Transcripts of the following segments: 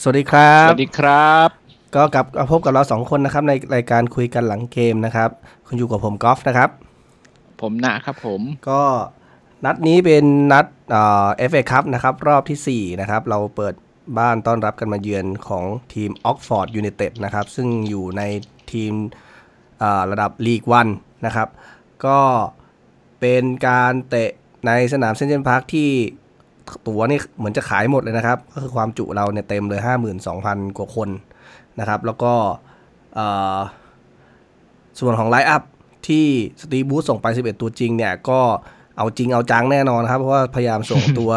สวัสดีครับ สวัสดีครับ ก็กลับมาพบกับเราสองคนนะครับในรายการคุยกันหลังเกมนะครับ คุณอยู่กับผมกอล์ฟนะครับ ผมนะครับผม ก็นัดนี้เป็นนัดเอฟเอคัพนะครับ รอบทีสี่4 นะครับ เราเปิดบ้านต้อนรับกันมาเยือนของทีมออกฟอร์ดยู i นเต็ดนะครับ ซึ่งอยู่ในทีมอ่าระดับลีกวันนะครับ ก็เป็นการเตะในสนามเซนต์เจมส์พาร์คที่ ตั๋วนี่เหมือนจะขายหมดเลยนะครับ ก็คือความจุเราเนี่ยเต็มเลย 52,000 กว่าคนนะครับ แล้วก็ส่วนของไล n ์อัพที่สตีบูธส่งไป 11 ตัวจริงเนี่ย ก็เอาจริงเอาจังแน่นอนนะครับ เพราะว่าพยายามส่งตัว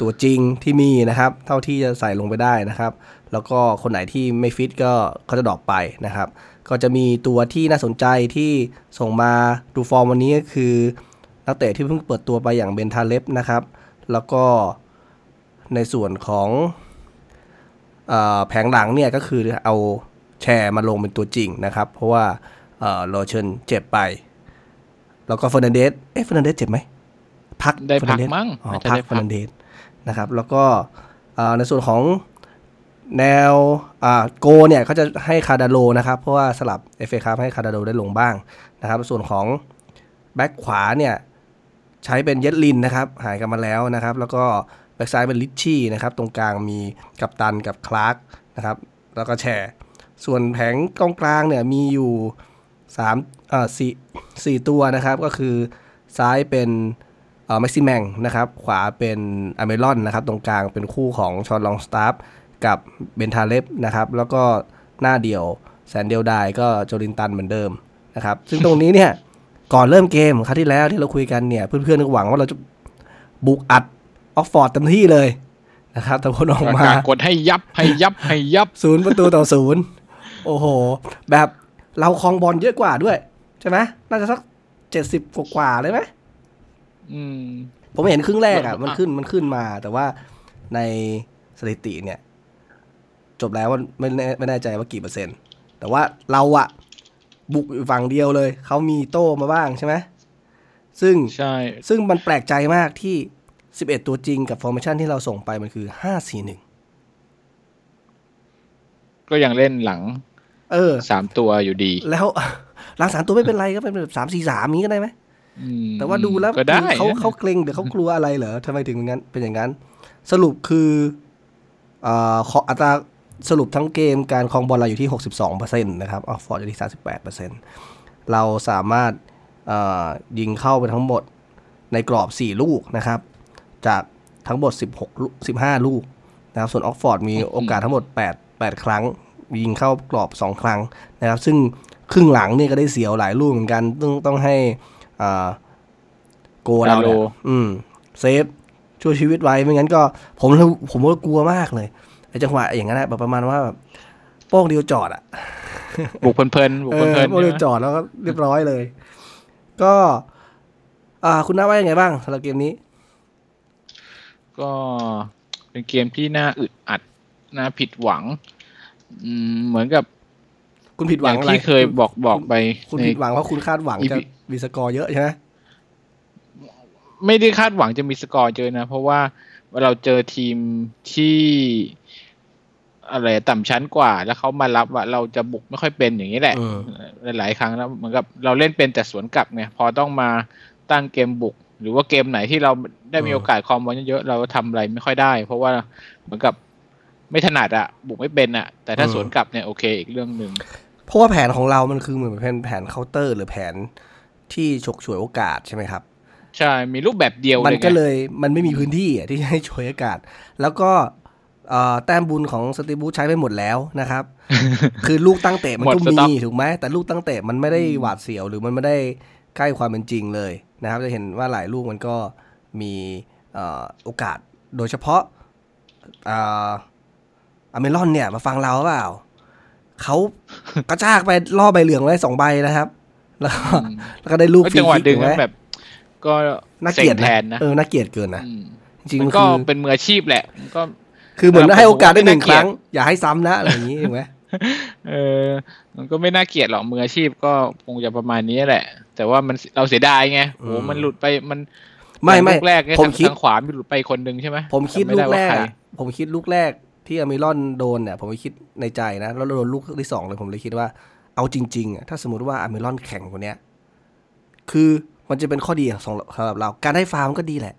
ตัวจริงที่มีนะครับ เท่าที่จะใส่ลงไปได้นะครับ แล้วก็คนไหนที่ไม่ฟิตก็เขาจะดรอปไปนะครับ ก็จะมีตัวที่น่าสนใจที่ส่งมาดูฟอร์มวันนี้ก็คือนักเตะที่เพิ่งเปิดตัวไปอย่างเบนทาเล็บนะครับ แล้วก็ในส่วนของเออแผงหลังเนี่ยก็คือเอาแชร์มาลงเป็นตัวจริงนะครับ เพราะว่าเอ่อเลอเชินเจ็บไป แล้วก็เฟอร์นันเดสเอ๊ะเฟอร์นันเดสเจ็บไหมพักได้พักเฟอร์นันเดสมั้งอ๋อน่าจะพักได้พักเฟอร์นันเดสนะครับ แล้วก็เอ่อในส่วนของแนวอ่าโกลเนี่ยเขาจะให้คาร์ดาโลนะครับ เพราะว่าสลับเอฟเอครับให้คาร์ดาโลได้ลงบ้างนะครับ ส่วนของแบ็คขวาเนี่ย ใช้เป็นเยดลินนะครับ หายกันมาแล้วนะครับ แล้วก็แบ็กซ้ายเป็นริตชี่นะครับ ตรงกลางมีกัปตันกับคลาร์กนะครับ แล้วก็แชร์ ส่วนแผงกองกลางเนี่ยมีอยู่3อ่าสี่สี่ตัวนะครับ ก็คือซ้ายเป็นเอ่อแม็กซิแมงนะครับ ขวาเป็นอัลมิรอนนะครับ ตรงกลางเป็นคู่ของชอนลองสตาฟฟ์กับเบนทาเล็บนะครับ แล้วก็หน้าเดี่ยวแสนเดียวดายก็โจลินตันเหมือนเดิมนะครับ ซึ่งตรงนี้เนี่ย ก่อนเริ่มเกมครั้งที่แล้วที่เราคุยกันเนี่ย เพื่อนๆก็หวังว่าเราจะบุกอัดออกฟอร์ดเต็มที่เลยนะครับแต่ผลออกประมากาศกดให้ยับให้ยับให้ยับศูนย์ประตูต่อศูนย์โอ้โห แบบเราครองบอลเยอะกว่าด้วย ใช่ไหมน่าจะสักเจ็ดสิบกว่าๆเลยไหมอืม ผมเห็นครึ่งแรกอะอะ มันขึ้นมันขึ้นมา แต่ว่าในสถิติเนี่ย จบแล้วว่าไม่แน่ไม่แน่ใจว่ากี่เปอร์เซ็นต์ แต่ว่าเราอะ บุกอยู่ฝั่งเดียวเลย เขามีโต้มาบ้างใช่ไหมซึ่งใช่ซึ่งมันแปลกใจมากที่ 11 ตัวจริงกับฟอร์เมชันที่เราส่งไปมันคือ 5 4ก็ยังเล่นหลัง1เออสามตัวอยู่ดี แล้วหลังสามตัวไม่เป็นไรก็เป็นแบบสามสี่สามนี้ก็ได้ไหมอืมแต่ว่าดูแล้วก็ได้คือเขานะเขาเกรงหรือเขากลัวอะไรเหรอทำไมถึงอย่างนั้นเป็นอย่างนั้น สรุปคือเอ่อขออัตรา สรุปทั้งเกมการครองบอลเราอยู่ที่ 62%นะครับออกซ์ฟอร์ดอยู่ที่ 38%เราสามารถเอ่อยิงเข้าไปทั้งหมดในกรอบ 4 ลูกนะครับ จากทั้งหมด 16ลูก15 ลูกนะครับส่วนออกซ์ฟอร์ดมีโอกาสทั้งหมด 8 8 ครั้ง ยิงเข้ากรอบ 2 ครั้งนะครับ ซึ่งครึ่งหลังเนี่ยก็ได้เสียวหลายลูกเหมือนกัน ต้องต้องให้อ่าโกเราเนี่ยดาโลอืมเซฟช่วยชีวิตไว้ไม่งั้นก็ผมผมก็กลัวมากเลย ไอ้จังหวะอย่างนั้นอะแบบประมาณว่าแบบโป้งเดียวจอดอะบุกเพลินๆบุกเอเพอลินโป้งเดียวจอดแล้วก็เรียบร้อยเลย ก็ อ่า คุณน้าว่ายังไงบ้างสำหรับเกมนี้ ก็เป็นเกมที่น่าอึดอัดน่าผิดหวัง อืมเหมือนกับ คุณผิดหอวังย่างอะไรที่เคยบอกบอกไป คุณในผิดหวังเพราะคุณคาดหวังอีพีจะมีสกอร์เยอะใช่ไหมไม่ได้คาดหวังจะมีสกอร์เจอนะ เพราะว่าเราเจอทีมที่ อะไรต่ำชั้นกว่า แล้วเขามารับว่าเราจะบุกไม่ค่อยเป็นอย่างนี้แหละอืมหลายๆครั้งแล้วเหมือนกับเราเล่นเป็นแต่สวนกลับไงพอต้องมาตั้งเกมบุก หรือว่าเกมไหนที่เราได้มีอืมโอกาสคอมบอลเยอะๆเราทำอะไรไม่ค่อยได้ เพราะว่าเหมือนกับไม่ถนัดอะบุกไม่เป็นอะแต่ถ้าสวนกลับเนี่ยโอเคอีกเรื่องหนึ่งเพราะว่าแผนของเรามันคือเหมือนเป็นแผนเคาน์เตอร์ หรือแผนที่ฉกฉวยโอกาสใช่ไหมครับใช่ มีรูปแบบเดียวมันเลยไงก็เลย มันไม่มีพื้นที่อะที่จะให้ฉวยโอกาสแล้วก็เอ่อ แต้มบุญของสตีบูธใช้ไปหมดแล้วนะครับ คือลูกตั้งเตะมันก็หมดสมีต็อกถูกไหมแต่ลูกตั้งเตะมันไม่ได้หวาดเสียวหรือมันไม่ได้ใกล้ความเป็นจริงเลยนะครับ จะเห็นว่าหลายลูกมันก็มีเอ่อโอกาสโดยเฉพาะเอ่ออเมรอนเนี่ยมาฟังเราเปล่าเขากระชากไปล่อใบเหลืองไว้สองใบนะครับ แล้วก็แล้วก็ได้ลูกก็ฟรีจังหวะคิกดึงถูกไหมนั้นแบบ ก็น่าเกลียดซ็งแทนนะเออน่าเกลียดเกินนะมจริงๆมัมันนก็คือเป็นมืออาชีพแหละมันก็ คือเหมือนแต่ให้โอกาสได้ผมว่าหนึ่งไม่คน่ารั้งเกลียดอย่าให้ซ้ำนะอะไรอย่างนี้ถูกไหมเออ มันก็ไม่น่าเกลียดหรอกมืออาชีพก็คงจะประมาณนี้แหละ แต่ว่ามันเราเสียดายไงโหมันหลุดไปมันไม่ไม่ลูกแรกเนี่ยผมทางคิดทางขวามีหลุดไปคนหนึ่งใช่ไหมผมคิดจำไลูกแรกว่าใคอะผมคิดลูกแรกที่อเมรอนโดนเนี่ยผมก็คิดในใจนะแล้วโดนลูกที่สองเลยผมเลยคิดว่าเอาจริงๆอะถ้าสมมติว่าอเมรอนแข่งคนเนี้ย คือมันจะเป็นข้อดีสำหรับสำหรับเราการได้ฟาวล์มันก็ดีแหละ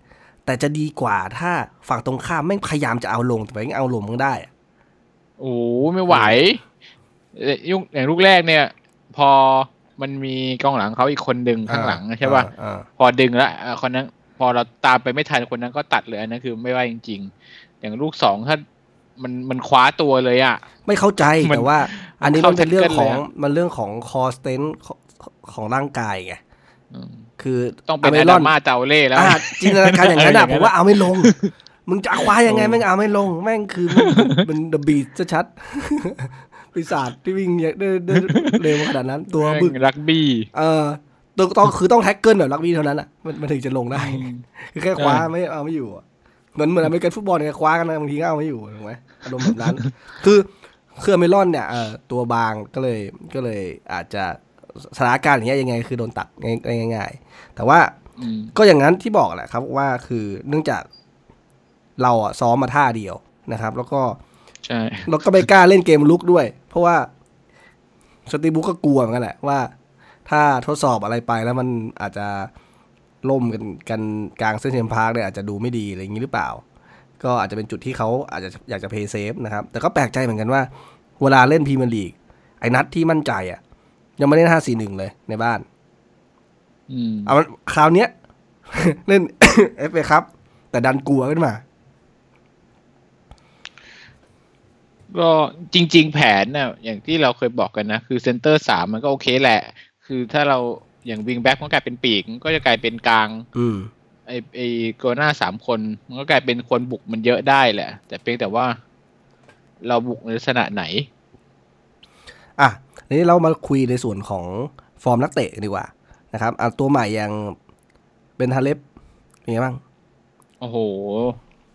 แต่จะดีกว่าถ้าฝั่งตรงข้ามแม่งพยายามจะเอาลงแต่ไม่เอาลงมึงได้อะโอ้ไม่ไหวเอ่อยุ่งอย่างลูกแรกเนี่ย พอมันมีกองหลังเขาอีกคนดึงข้างหลังใช่ป่ะอ่าพอดึงแล้วเอ่อคนนั้น พอเราตามไปไม่ทันคนนั้นก็ตัดเลยอันนั้นคือไม่ว่าจริง ๆ อย่างลูกสองถ้ามันมันคว้าตัวเลยอะ ไม่เข้าใจมันแต่ว่า อันนี้เข้ามันเป็นเรื่องของแท็กเกิลเลยอะมันเรื่องของคอสเตนของร่างกายไงอืม คือต้องเป็นเมอรดานมาเจ้าเล่แล้วอ่าจินตนาการอย่างนั้นอะเออผอย่างนั้นมว่าเอาไม่ลง มึงจะคว้ายังไงโอ้แม่งเอาไม่ลง แม่งคือมัน the beast ชัดๆปีศาจที่วิ่งเนี่ยเดินเดินเร็วขนาดนั้น ตัวบึ้กรักบี้เออต้องต้องคือต้อง tackle แบบรักบี้เท่านั้นอะมันมันถึงจะลงได้คือแค่คว้าเออไม่เอาไม่อยู่อะเหมือนเหมือนอเมริกันฟุตบอลเนี่ยคว้ากันนะบางทีก็เอาไม่อยู่ถูกไหมอารมณ์แบบนั้น คือคืออัลมิรอนเนี่ยเอ่อตัวบางก็เลยก็เลยอาจจะ สถานการณ์อย่างเงี้ยยังไงคือโดนตัดง่ายๆแต่ว่าอืมก็อย่างนั้นที่บอกแหละครับว่าคือเนื่องจากเราอะซ้อมมาท่าเดียวนะครับ แล้วก็ใช่เราก็ไม่กล้าเล่นเกมรุกด้วย เพราะว่าสตีฟ บรูซก็กลัวเหมือนกันแหละว่า ถ้าทดสอบอะไรไปแล้วมันอาจจะล่มกันกันกลางเซนต์เจมส์พาร์คเนี่ยอาจจะดูไม่ดีอะไรอย่างนี้หรือเปล่า ก็อาจจะเป็นจุดที่เขาอาจจะอยากจะ play safe นะครับ แต่ก็แปลกใจเหมือนกันว่า เวลาเล่นพรีเมียร์ลีกไอ้นัดที่มั่นใจอะ ยังไม่เล่นห้าสี่หนึ่งเลยในบ้านอืมเอามันคราวเนี้ย เล่นเอฟเอครับ แต่ดันกลัวขึ้นมา ก็จริง ๆ แผนน่ะ อย่างที่เราเคยบอกกันนะ คือเซนเตอร์สามมันก็โอเคแหละ คือถ้าเราอย่างวิงแบ็กมันกลายเป็นปีกมันก็จะกลายเป็นกลาง อืมไอไอโกหน้าสามคน มันก็กลายเป็นคนบุกมันเยอะได้แหละ แต่เพียงแต่ว่า เราบุกในลักษณะไหน อะทีนี้เรามาคุยในส่วนของฟอร์มนักเตะดีกว่านะครับอะตัวใหม่อย่างเบนทาเล็บเป็นไงบ้างโอ้โห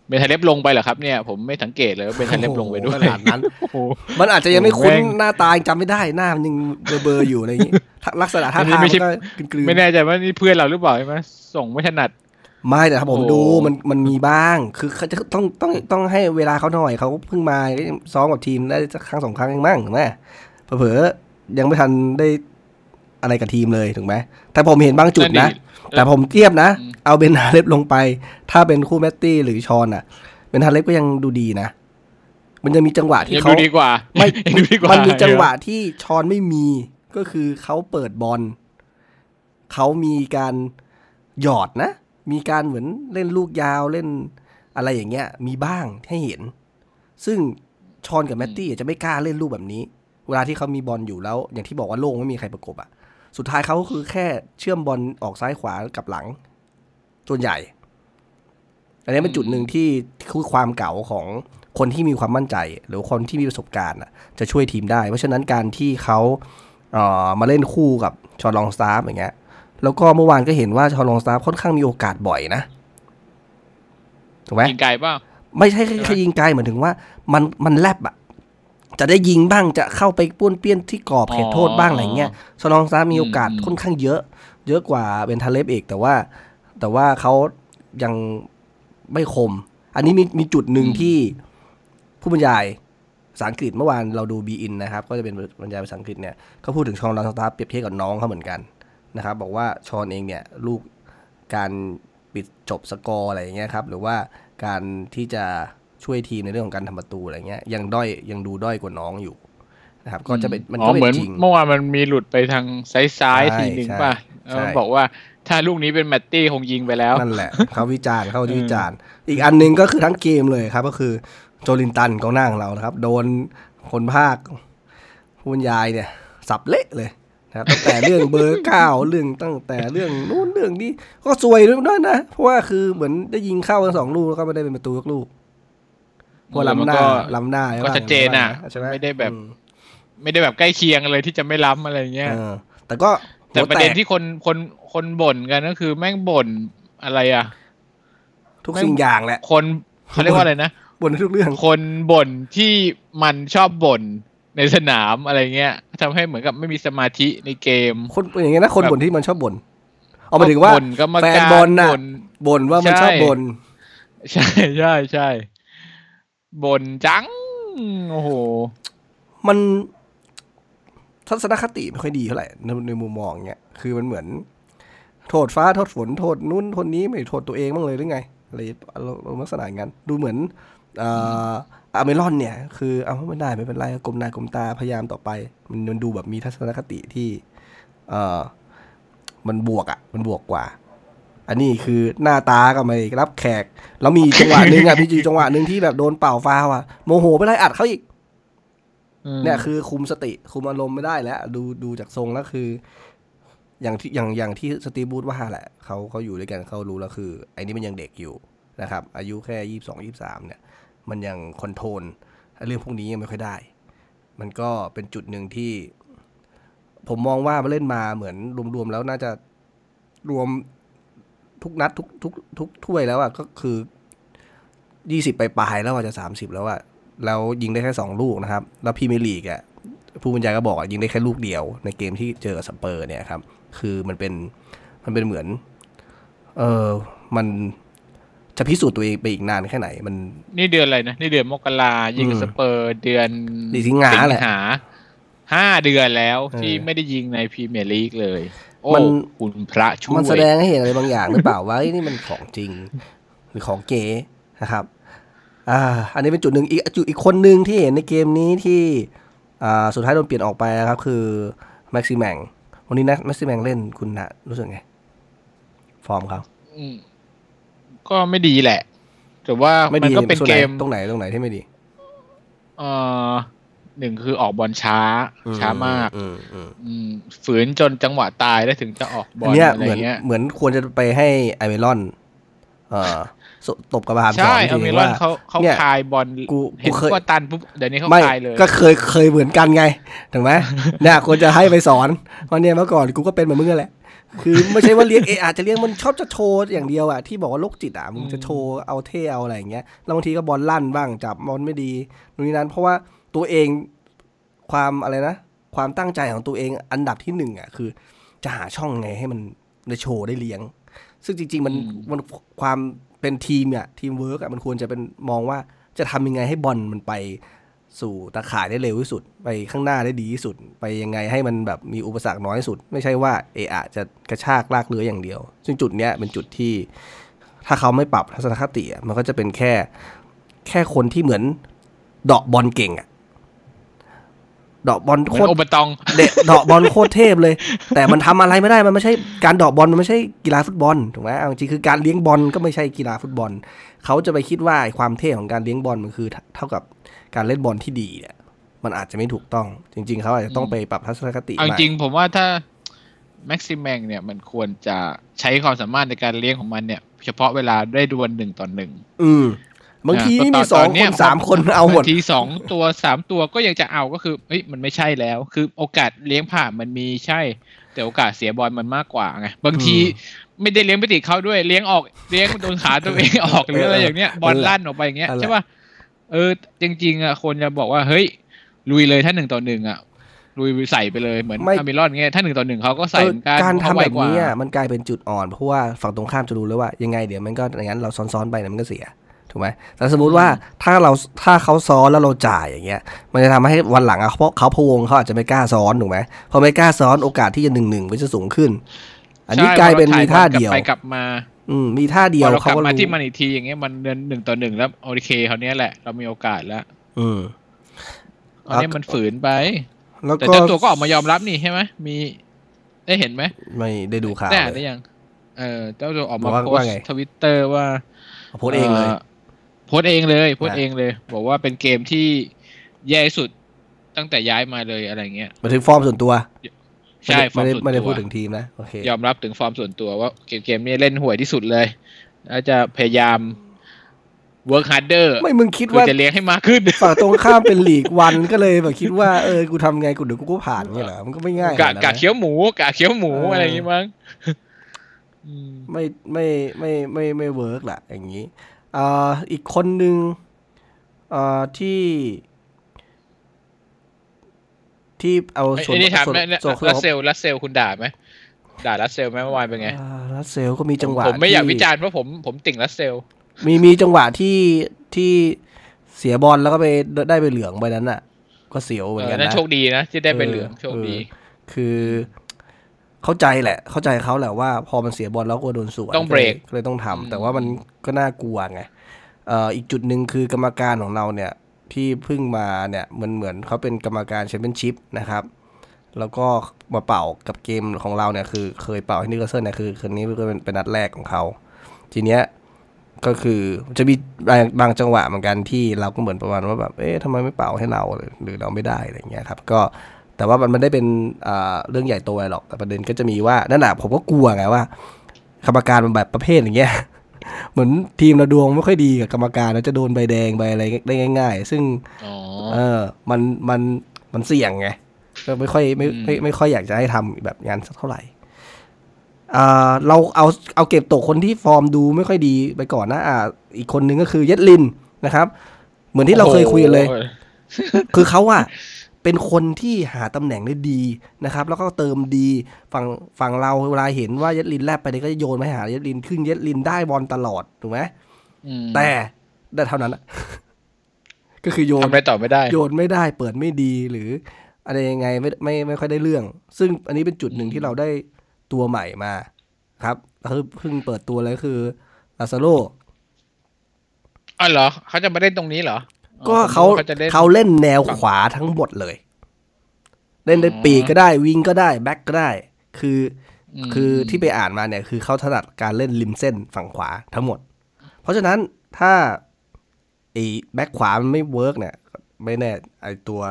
เบนทาเล็บลงไปเหรอครับเนี่ยผมไม่สังเกตเลยว่าเบนทาเล็บลงไปด้วยขนาดนั้นโอ้โหมันอาจจะยังไม่คุ้นแม่งหน้าตายังจำไม่ได้หน้ามันยังเบลอๆอยู่อะไรอย่างงี้ถ้าลักษณะท่าอันนี้ทางไม่มัใช่นก็กลืนๆไม่แน่ใจว่านี่เพื่อนเราหรือเปล่าใช่ไหมส่งไม่ถนัดไม่แต่ถ้าผมโอ้ดูมันมันมีบ้าง คือเขาจะต้องต้องต้องให้เวลาเขาหน่อยเขาเพิ่งมาซ้อมกับทีมได้สักครั้งสองครั้งเองมั้งถูกไหม เผลอๆยังไม่ทันได้อะไรกับทีมเลยถูกไหม แต่ผมเห็นบางจุดนะ แต่ผมเทียบนะอืมเอาเบนฮาเล็บลงไป ถ้าเป็นคู่แมตตี้หรือชอนอะ เบนฮาเล็บก็ยังดูดีนะ มันจะมีจังหวะที่ยังเขาดูดีกว่า ไม่ยังดูดีกว่า มันมีจังหวะที่ชอนไม่มี ก็คือเขาเปิดบอล เขามีการหยอดนะ มีการเหมือนเล่นลูกยาวเล่นอะไรอย่างเงี้ย มีบ้างให้เห็น ซึ่งฌอนกับแมตตี้จะไม่กล้าเล่นลูกแบบนี้ เวลาที่เขามีบอลอยู่แล้ว อย่างที่บอกว่าโล่งไม่มีใครประกบอะสุดท้ายเขาก็คือแค่เชื่อมบอลออกซ้ายขวากับหลังส่วนใหญ่ อันนี้เป็นจุดหนึ่งที่คือความเก่าของคนที่มีความมั่นใจ หรือคนที่มีประสบการณ์อะจะช่วยทีมได้ เพราะฉะนั้นการที่เขาเอ่อมาเล่นคู่กับฌอนลองสตาฟฟ์อย่างเงี้ย แล้วก็เมื่อวานก็เห็นว่าฌอนลองสตาฟฟ์ค่อนข้างมีโอกาสบ่อยนะถูกไหมยิงไกลเปล่าไม่ใช่แค่แค่ยิงไกลเหมือนถึงว่ามันมันแลบอะ จะได้ยิงบ้างจะเข้าไปป้วนเปี้ยนที่กรอบเขตโทษบ้างอะไรเงี้ยฌอน ลองสตาฟฟ์มีโอกาสอืมค่อนข้างเยอะ เยอะกว่าเบนทาเล็บอีกแต่ว่า แต่ว่าเขายังไม่คม อันนี้มีมีจุดหนึ่งที่ผู้บรรยายภาษาอังกฤษเมื่อวานเราดู beIN นะครับ ก็จะเป็นบรรยายภาษาอังกฤษเนี่ยเขาพูดถึงชอนลองสตาร์เปรียบเทียบกับน้องเขาเหมือนกันนะครับ บอกว่าชอนเองเนี่ยลูกการปิดจบสกอร์อะไรอย่างเงี้ยครับ หรือว่าการที่จะ ช่วยทีมในเรื่องของการทำประตูอะไรเงี้ยยังด้อยยังดูด้อยกว่าน้องอยู่นะครับ ก็จะเป็นมันอ๋ก็อเป็เหมือนนจริงเมื่อวานมันมีหลุดไปทางซ้ายซ้ายๆใช่ทีหนึ่งใช่ป่ะใช่เออบอกว่าถ้าลูกนี้เป็นแมตตี้คงยิงไปแล้ว นั่นแหละเขาวิจารณ์เขาวิจารณ์อีกอันหนึงก็คือทั้งเกมเลยครับ ก็คือโจลินตันกองหน้าของเรานะครับ โดนคนภาคผู้บรรยายเนี่ย สับเละเลยนะครับตั้งแต่เรื่องเบอร์เก้าเรื่องตั้งแต่เรื่องนู้นเรื่องนี้ก็ซวยด้วยนะเพราะว่าคือเหมือนได้ยิงเข้าทั้งสองลูกแล้วก็ไม่ได้เป็นประตูสักลูกเพราะล้ำหน้าก็ล้ำหน้าใช่ปะก็ชัดเจนอะใช่ไหมไม่ได้แบบอืมไม่ได้แบบใกล้เคียงเลยที่จะไม่ล้ำอะไรเงี้ยเออแต่ก็แต่หัวประเด็นกที่คนคนคนบ่นกันก็คือแม่งบ่นอะไรอะ ทุกสิ่งอย่างแหละ คนเขาเรียกว่าอะไรนะบนทุกเรื่องคนบ่นที่มันชอบบ่นในสนามอะไรเงี้ยทำให้เหมือนกับไม่มีสมาธิในเกม คนอย่างเงี้ยนะคนบ่นที่มันชอบบ่นเอาหมายถึงว่าบ่นกรรมแฟนการบอลน่ะบ่นบ่นว่ามันใช่ชอบบ่นใช่ใช่ใช่ บนจัง โอ้โห มันทัศนคติไม่ค่อยดีเท่าไหร่ในในมุมมองเนี้ยคือมันเหมือน โทษฟ้าโทษฝนโทษนู้นโทษนี้ไม่โทษตัวเองบ้างเลยหรือไงอะไรลักษณะอย่างนั้นดูเหมือนอ่าอเมรอนเนี่ย คือเอาไม่ได้ไม่เป็นไรกลมหน้ากลมตาพยายามต่อไป มันมันดูแบบมีทัศนคติที่เออมันบวกอะ มันบวกกว่า อันนี้คือหน้าตาก็ไม่รับแขก แล้วมีจังหวะหนึ่งอะพี่จีจังหวะหนึ่งที่แบบโดนเป่าฟาวอะโมโหไปไล่อัดเขาอีกเนี่ยคือคุมสติคุมอารมณ์ไม่ได้แล้ว ดูดูจากทรงแล้วคือ อย่างที่อย่างอย่างที่สตีฟ บรูซว่าแหละเขาเขาอยู่ด้วยกันเขารู้แล้วคือไอ้นี่มันยังเด็กอยู่นะครับ อายุแค่ยี่สองยี่สามเนี่ย มันยัง control เรื่องพวกนี้ยังไม่ค่อยได้ มันก็เป็นจุดหนึ่งที่ ผมมองว่ามาเล่นมาเหมือนรวมๆแล้วน่าจะรวม ทุกนัดทุกทุกทุกถ้วยแล้วอะก็คือยี่สิบไปปลายๆแล้วอาจจะสามสิบแล้วอะแล้วยิงได้แค่สองลูกนะครับ แล้วพรีเมียร์ลีกอะผู้บรรยายก็บอกอะยิงได้แค่ลูกเดียว ในเกมที่เจอกับสเปอร์เนี่ยครับ คือมันเป็นมันเป็นเหมือน เออมันจะพิสูจน์ตัวเองไปอีกนานแค่ไหน มัน นี่เดือนอะไรนะนี่เดือนมกรายิงกับอืมสเปอร์เดือนนี่สิงหาแหละหาห้าเดือนแล้วเออที่ไม่ได้ยิงในพรีเมียร์ลีกเลยโอ้ มันคุณพระช่วยมันแสดงให้เห็นอะไรบางอย่างหรือเปล่าว่าเอ้ยนี่มันของจริง หรือของเก๋นะครับ อ่า อันนี้เป็นจุดหนึ่งอีกจุดอีกคนหนึ่งที่เห็นในเกมนี้ที่อ่าสุดท้ายโดนเปลี่ยนออกไปนะครับ คือแม็กซิแมงวันนี้นะแม็กซิแมงเล่นคุณนะรู้สึกไง ฟอร์มเขาอืมก็ไม่ดีแหละ แต่ว่าไม่มันดีก็เป็นส่วนเกไหนมตรงไหนตรงไหนที่ไม่ดี เอ่อ หนึ่งคือออกบอลช้า ช้ามากอืมอืมอืมฝืนจนจังหวะตายแล้วถึงจะออกบออันลเนี้ยอะไรเหมือนเงี้ยเหมือนควรจะไปให้ไอเมลอนเอ่อสตบกระบาลสอใช่นเอาทีเมนึงลอนว่าเขาเขาเนี่ยคายบอลกูเห็นกูเคยว่าตันปุ๊บเดี๋ยวนี้เขาไม่คายเลย ก็เคยเคยเหมือนกันไงถูกไหมเนี่ยควรจะให้ไปสอนเพราะเนี่ยเมื่อก่อนกูก็เป็นเหมือนมึงนั่นแหละ คือไม่ใช่ว่าเลี้ยงเออาจจะเลี้ยงมันชอบจะโชว์อย่างเดียวอะที่บอกว่าโรคจิตอะมึงจะโชว์เอาเท่เอาอะไรอย่างเงี้ยแล้วบางทีก็บอลลั่นบ้างจับบอลไม่ดีนู่นนี่นั้นเพราะว่า ตัวเองความอะไรนะ ความตั้งใจของตัวเองอันดับที่หนึ่งอะคือ จะหาช่องไงให้มันได้โชว์ได้เลี้ยง ซึ่งจริง ๆ มันอืมมันความเป็นทีมอะทีมเวิร์กอะมันควรจะเป็นมองว่าจะทำยังไงให้บอลมันไปสู่ตาข่ายได้เร็วที่สุด ไปข้างหน้าได้ดีที่สุด ไปยังไงให้มันแบบมีอุปสรรคน้อยที่สุด ไม่ใช่ว่าเอะอะจะกระชากลากเลื้อยอย่างเดียว ซึ่งจุดเนี้ยเป็นจุดที่ ถ้าเขาไม่ปรับทัศนคติอะมันก็จะเป็นแค่ แค่คนที่เหมือนเดาะบอลเก่งอะเดาะบอลเหโคมือนตรโอเบตองเดะเดาะบอลโคตรเทพเลย แต่มันทำอะไรไม่ได้มันไม่ใช่การเดาะบอลมันไม่ใช่กีฬาฟุตบอลถูกไหมเอาจริงๆคือการเลี้ยงบอลก็ไม่ใช่กีฬาฟุตบอล เขาจะไปคิดว่าไอ้ความเท่ของการเลี้ยงบอลมันคือ เท่ากับการเล่นบอลที่ดีเนี่ยมันอาจจะไม่ถูกต้อง จริง ๆเขาอาจจะต้องไปปรับทัศนคติเอาใหม่จริงๆผมว่าถ้าแม็กซิมแมงเนี่ยมันควรจะใช้ความสามารถในการเลี้ยงของมันเนี่ย เฉพาะเวลาได้ดวลหนึ่งต่อหนึ่งอืม บางทีนะมีตสองตคเยนสามคนเอาหมดบงทีสองตัวสามตัวก็ยังจะเอาก็คือเฮ้ยมันไม่ใช่แล้ว คือโอกาสเลี้ยงผ่านมันมีใช่ แต่โอกาสเสียบอลมันมากกว่าไงบางทีไม่ได้เลี้ยงไปติดเขาด้วยเลี้ยงออกเลี้ยงโดนขาตัวเองออกหรืออะไรอย่างเงี้ยบอลลั่นออกไปอย่างเงี้ยนั่นแหละใช่ป่ะเออ จริง ๆอะคนจะบอกว่าเฮ้ยลุยเลยถ้าหนึ่งต่อหนึ่งอะลุยใส่ไปเลยเหมือนไม่อามิรอนเงี้ยถ้าหนึ่งต่อหนึ่งเขาก็ใส่เหมือนกันเออการเพทำระเขไวแบบกว่านี้อะมันกลายเป็นจุดอ่อนเพราะว่าฝั่งตรงข้ามจะรู้แล้วว่ายังไงเดี๋ยวมันก็อย่างนั้นเราซ้อนๆไปเนี่ยมันก็เสีย ถูกไหมแต่สมมุติว่าถ้าเราถ้าเขาซ้อนแล้วเราจ่ายอย่างเงี้ย มันจะทำให้วันหลังอะเพราะเขาพะวงเขาอาจจะไม่กล้าซ้อนถูกไหมพอไม่กล้าซ้อนโอกาสที่จะหนึ่งหนึ่งมันจะสูงขึ้น อันนี้ใช่กลายเป็นพอรมีท่าเดียวกลับไปกลับมา อืมมีท่าเดียวพอเรากเขาลับก็มารู้ที่มันอีกทีอย่างเงี้ยมันเดินหนึ่งต่อหนึ่งแล้วโอเคเขาวเนี้ยแหละเรามีโอกาสแล้ว อืมอันนี้มันฝืนไปแล้วแต่ก็เจ้าตัวก็ออกมายอมรับนี่ใช่ไหมมีได้เห็นไหมไม่ได้ดูข่าวได้อ่านเลได้ยยัง เออเจ้าตัวออกมาว่าโพสว่าไงทวิตเตอร์ว่าโพสต์เองเลย โพสต์เองเลยโพสต์อะเองเลย บอกว่าเป็นเกมที่แย่ที่สุดตั้งแต่ย้ายมาเลยอะไรเงี้ยมาถึงฟอร์มส่วนตัว ใช่ฟอร์มได้ส่วนตัวไม่ได้ไม่ได้พูดถึงทีมนะโอเคยอมรับถึงฟอร์มส่วนตัวว่าเกมเกมนี้เล่นห่วยที่สุดเลยแล้วจะพยายาม work harder ไม่มึงคิดคือว่าจะเลี้ยงให้มากขึ้นฝั่งตรงข้ามเป็นลีกวันก็เลยแบบคิดว่าเออกูทำไงกูเดี๋ยวกูก็ผ่านเงี้ยเหรอมันก็ไม่ง่ายกะขนาดนั้นกะนะเคี้ยวหมูกะเคี้ยวหมูเออออะไรอย่างงี้มั้งอืมไม่ไม่ไม่ไม่ไม่ work แหละอย่างนี้ อ่าอีกคนหนึ่งอ่าที่ที่เอาไอ้ส่วนไอ้นี่ถามส่วนแม่เนี่ยส่วนรัสเซลรัสเซลคุณด่าไหมด่ารัสเซลไหมเมื่อวานเป็นไงอ่ารัสเซลก็มีจังหวะผมไม่อยากที่วิจารณ์เพราะผมผมติ่งรัสเซลมีมีจังหวะที่ที่เสียบอลแล้วก็ไปได้ไปเหลืองไปนั้นอะ ก็เสียวเหมือนกันเออนั่นนะโชคดีนะที่ได้ไปเหลืองเออโชคดีเออคือ เข้าใจแหละ เข้าใจเขาแหละว่าพอมันเสียบอลแล้วก็โดนสวนต้องเบรกก็เลยต้องทำอืมแต่ว่ามันก็น่ากลัวไงเอ่ออีกจุดหนึ่งคือกรรมการของเราเนี่ยที่เพิ่งมาเนี่ยมันเหมือนเขาเป็นกรรมการแชมเปี้ยนชิพนะครับ แล้วก็มาเป่ากับเกมของเราเนี่ยคือเคยเป่าให้นิวคาสเซิลเนี่ยคือคืนนี้ก็เป็นเป็นนัดแรกของเขา ทีเนี้ยก็คือจะมีบางบางจังหวะเหมือนกันที่เราก็เหมือนประมาณว่าแบบเอ๊ะทำไมไม่เป่าให้เราหรือเราไม่ได้อะไรอย่างเงี้ยครับ ก็ แต่ว่ามันไม่ได้เป็นอ่าเรื่องใหญ่โตอะไรหรอกแต่ประเด็นก็จะมีว่านั่นแหะผมก็กลัวไงว่า กรรมการมันแบบประเภทอย่างเงี้ยเหมือนทีมเราดวงไม่ค่อยดีกับกรรมการแล้วจะโดนใบแดงใบอะไรได้ง่าย ๆ ซึ่งอ๋อเออมันมันมันเสี่ยงไงก็ไม่ค่อยไม่ไม่อืมไม่ค่อยอยากจะให้ทำแบบนั้นสักเท่าไหร่อ่าเราเอาเอาเก็บตกคนที่ฟอร์มดูไม่ค่อยดีไปก่อนนะอ่าอีกคนนึงก็คือเยดลินนะครับ เหมือนที่เราเคยคุยกันเลยโอ้โหคือเขาอะ เป็นคนที่หาตำแหน่งได้ดีนะครับ แล้วก็เติมดีฝั่งฝั่งเราเวลาเห็นว่าเยดลินแลบไปเนี่ยก็จะโยนไปหาเยดลินขึ้นเยดลินได้บอลตลอดถูกไหมอืมแต่ได้เท่านั้นอะก็คือโยนทำอะไรต่อไม่ได้ โยนไม่ได้เปิดไม่ดีหรืออะไรยังไงไม่ไม่ไม่ค่อยได้เรื่อง ซึ่งอันนี้เป็นจุดหนึ่งที่เราได้ตัวใหม่มาครับก็คือเพิ่งเปิดตัวเลยก็คือลาซาโลอ๋อเหรอ เขาจะมาเล่นตรงนี้เหรอ ก็เขาผมนึว่จะเล่นเขาเล่นแนวขวาทั้งหมดเลย เล่นได้อ๋อปีกก็ได้วิงก็ได้แบ็กก็ได้ คือมคือที่ไปอ่านมาเนี่ย คือเขาถนัดการเล่นริมเส้นฝั่งขวาทั้งหมด เพราะฉะนั้นถ้าไอ้แบ็คขวามันไม่ work เนี่ย ไม่แน่ไอ้ตัว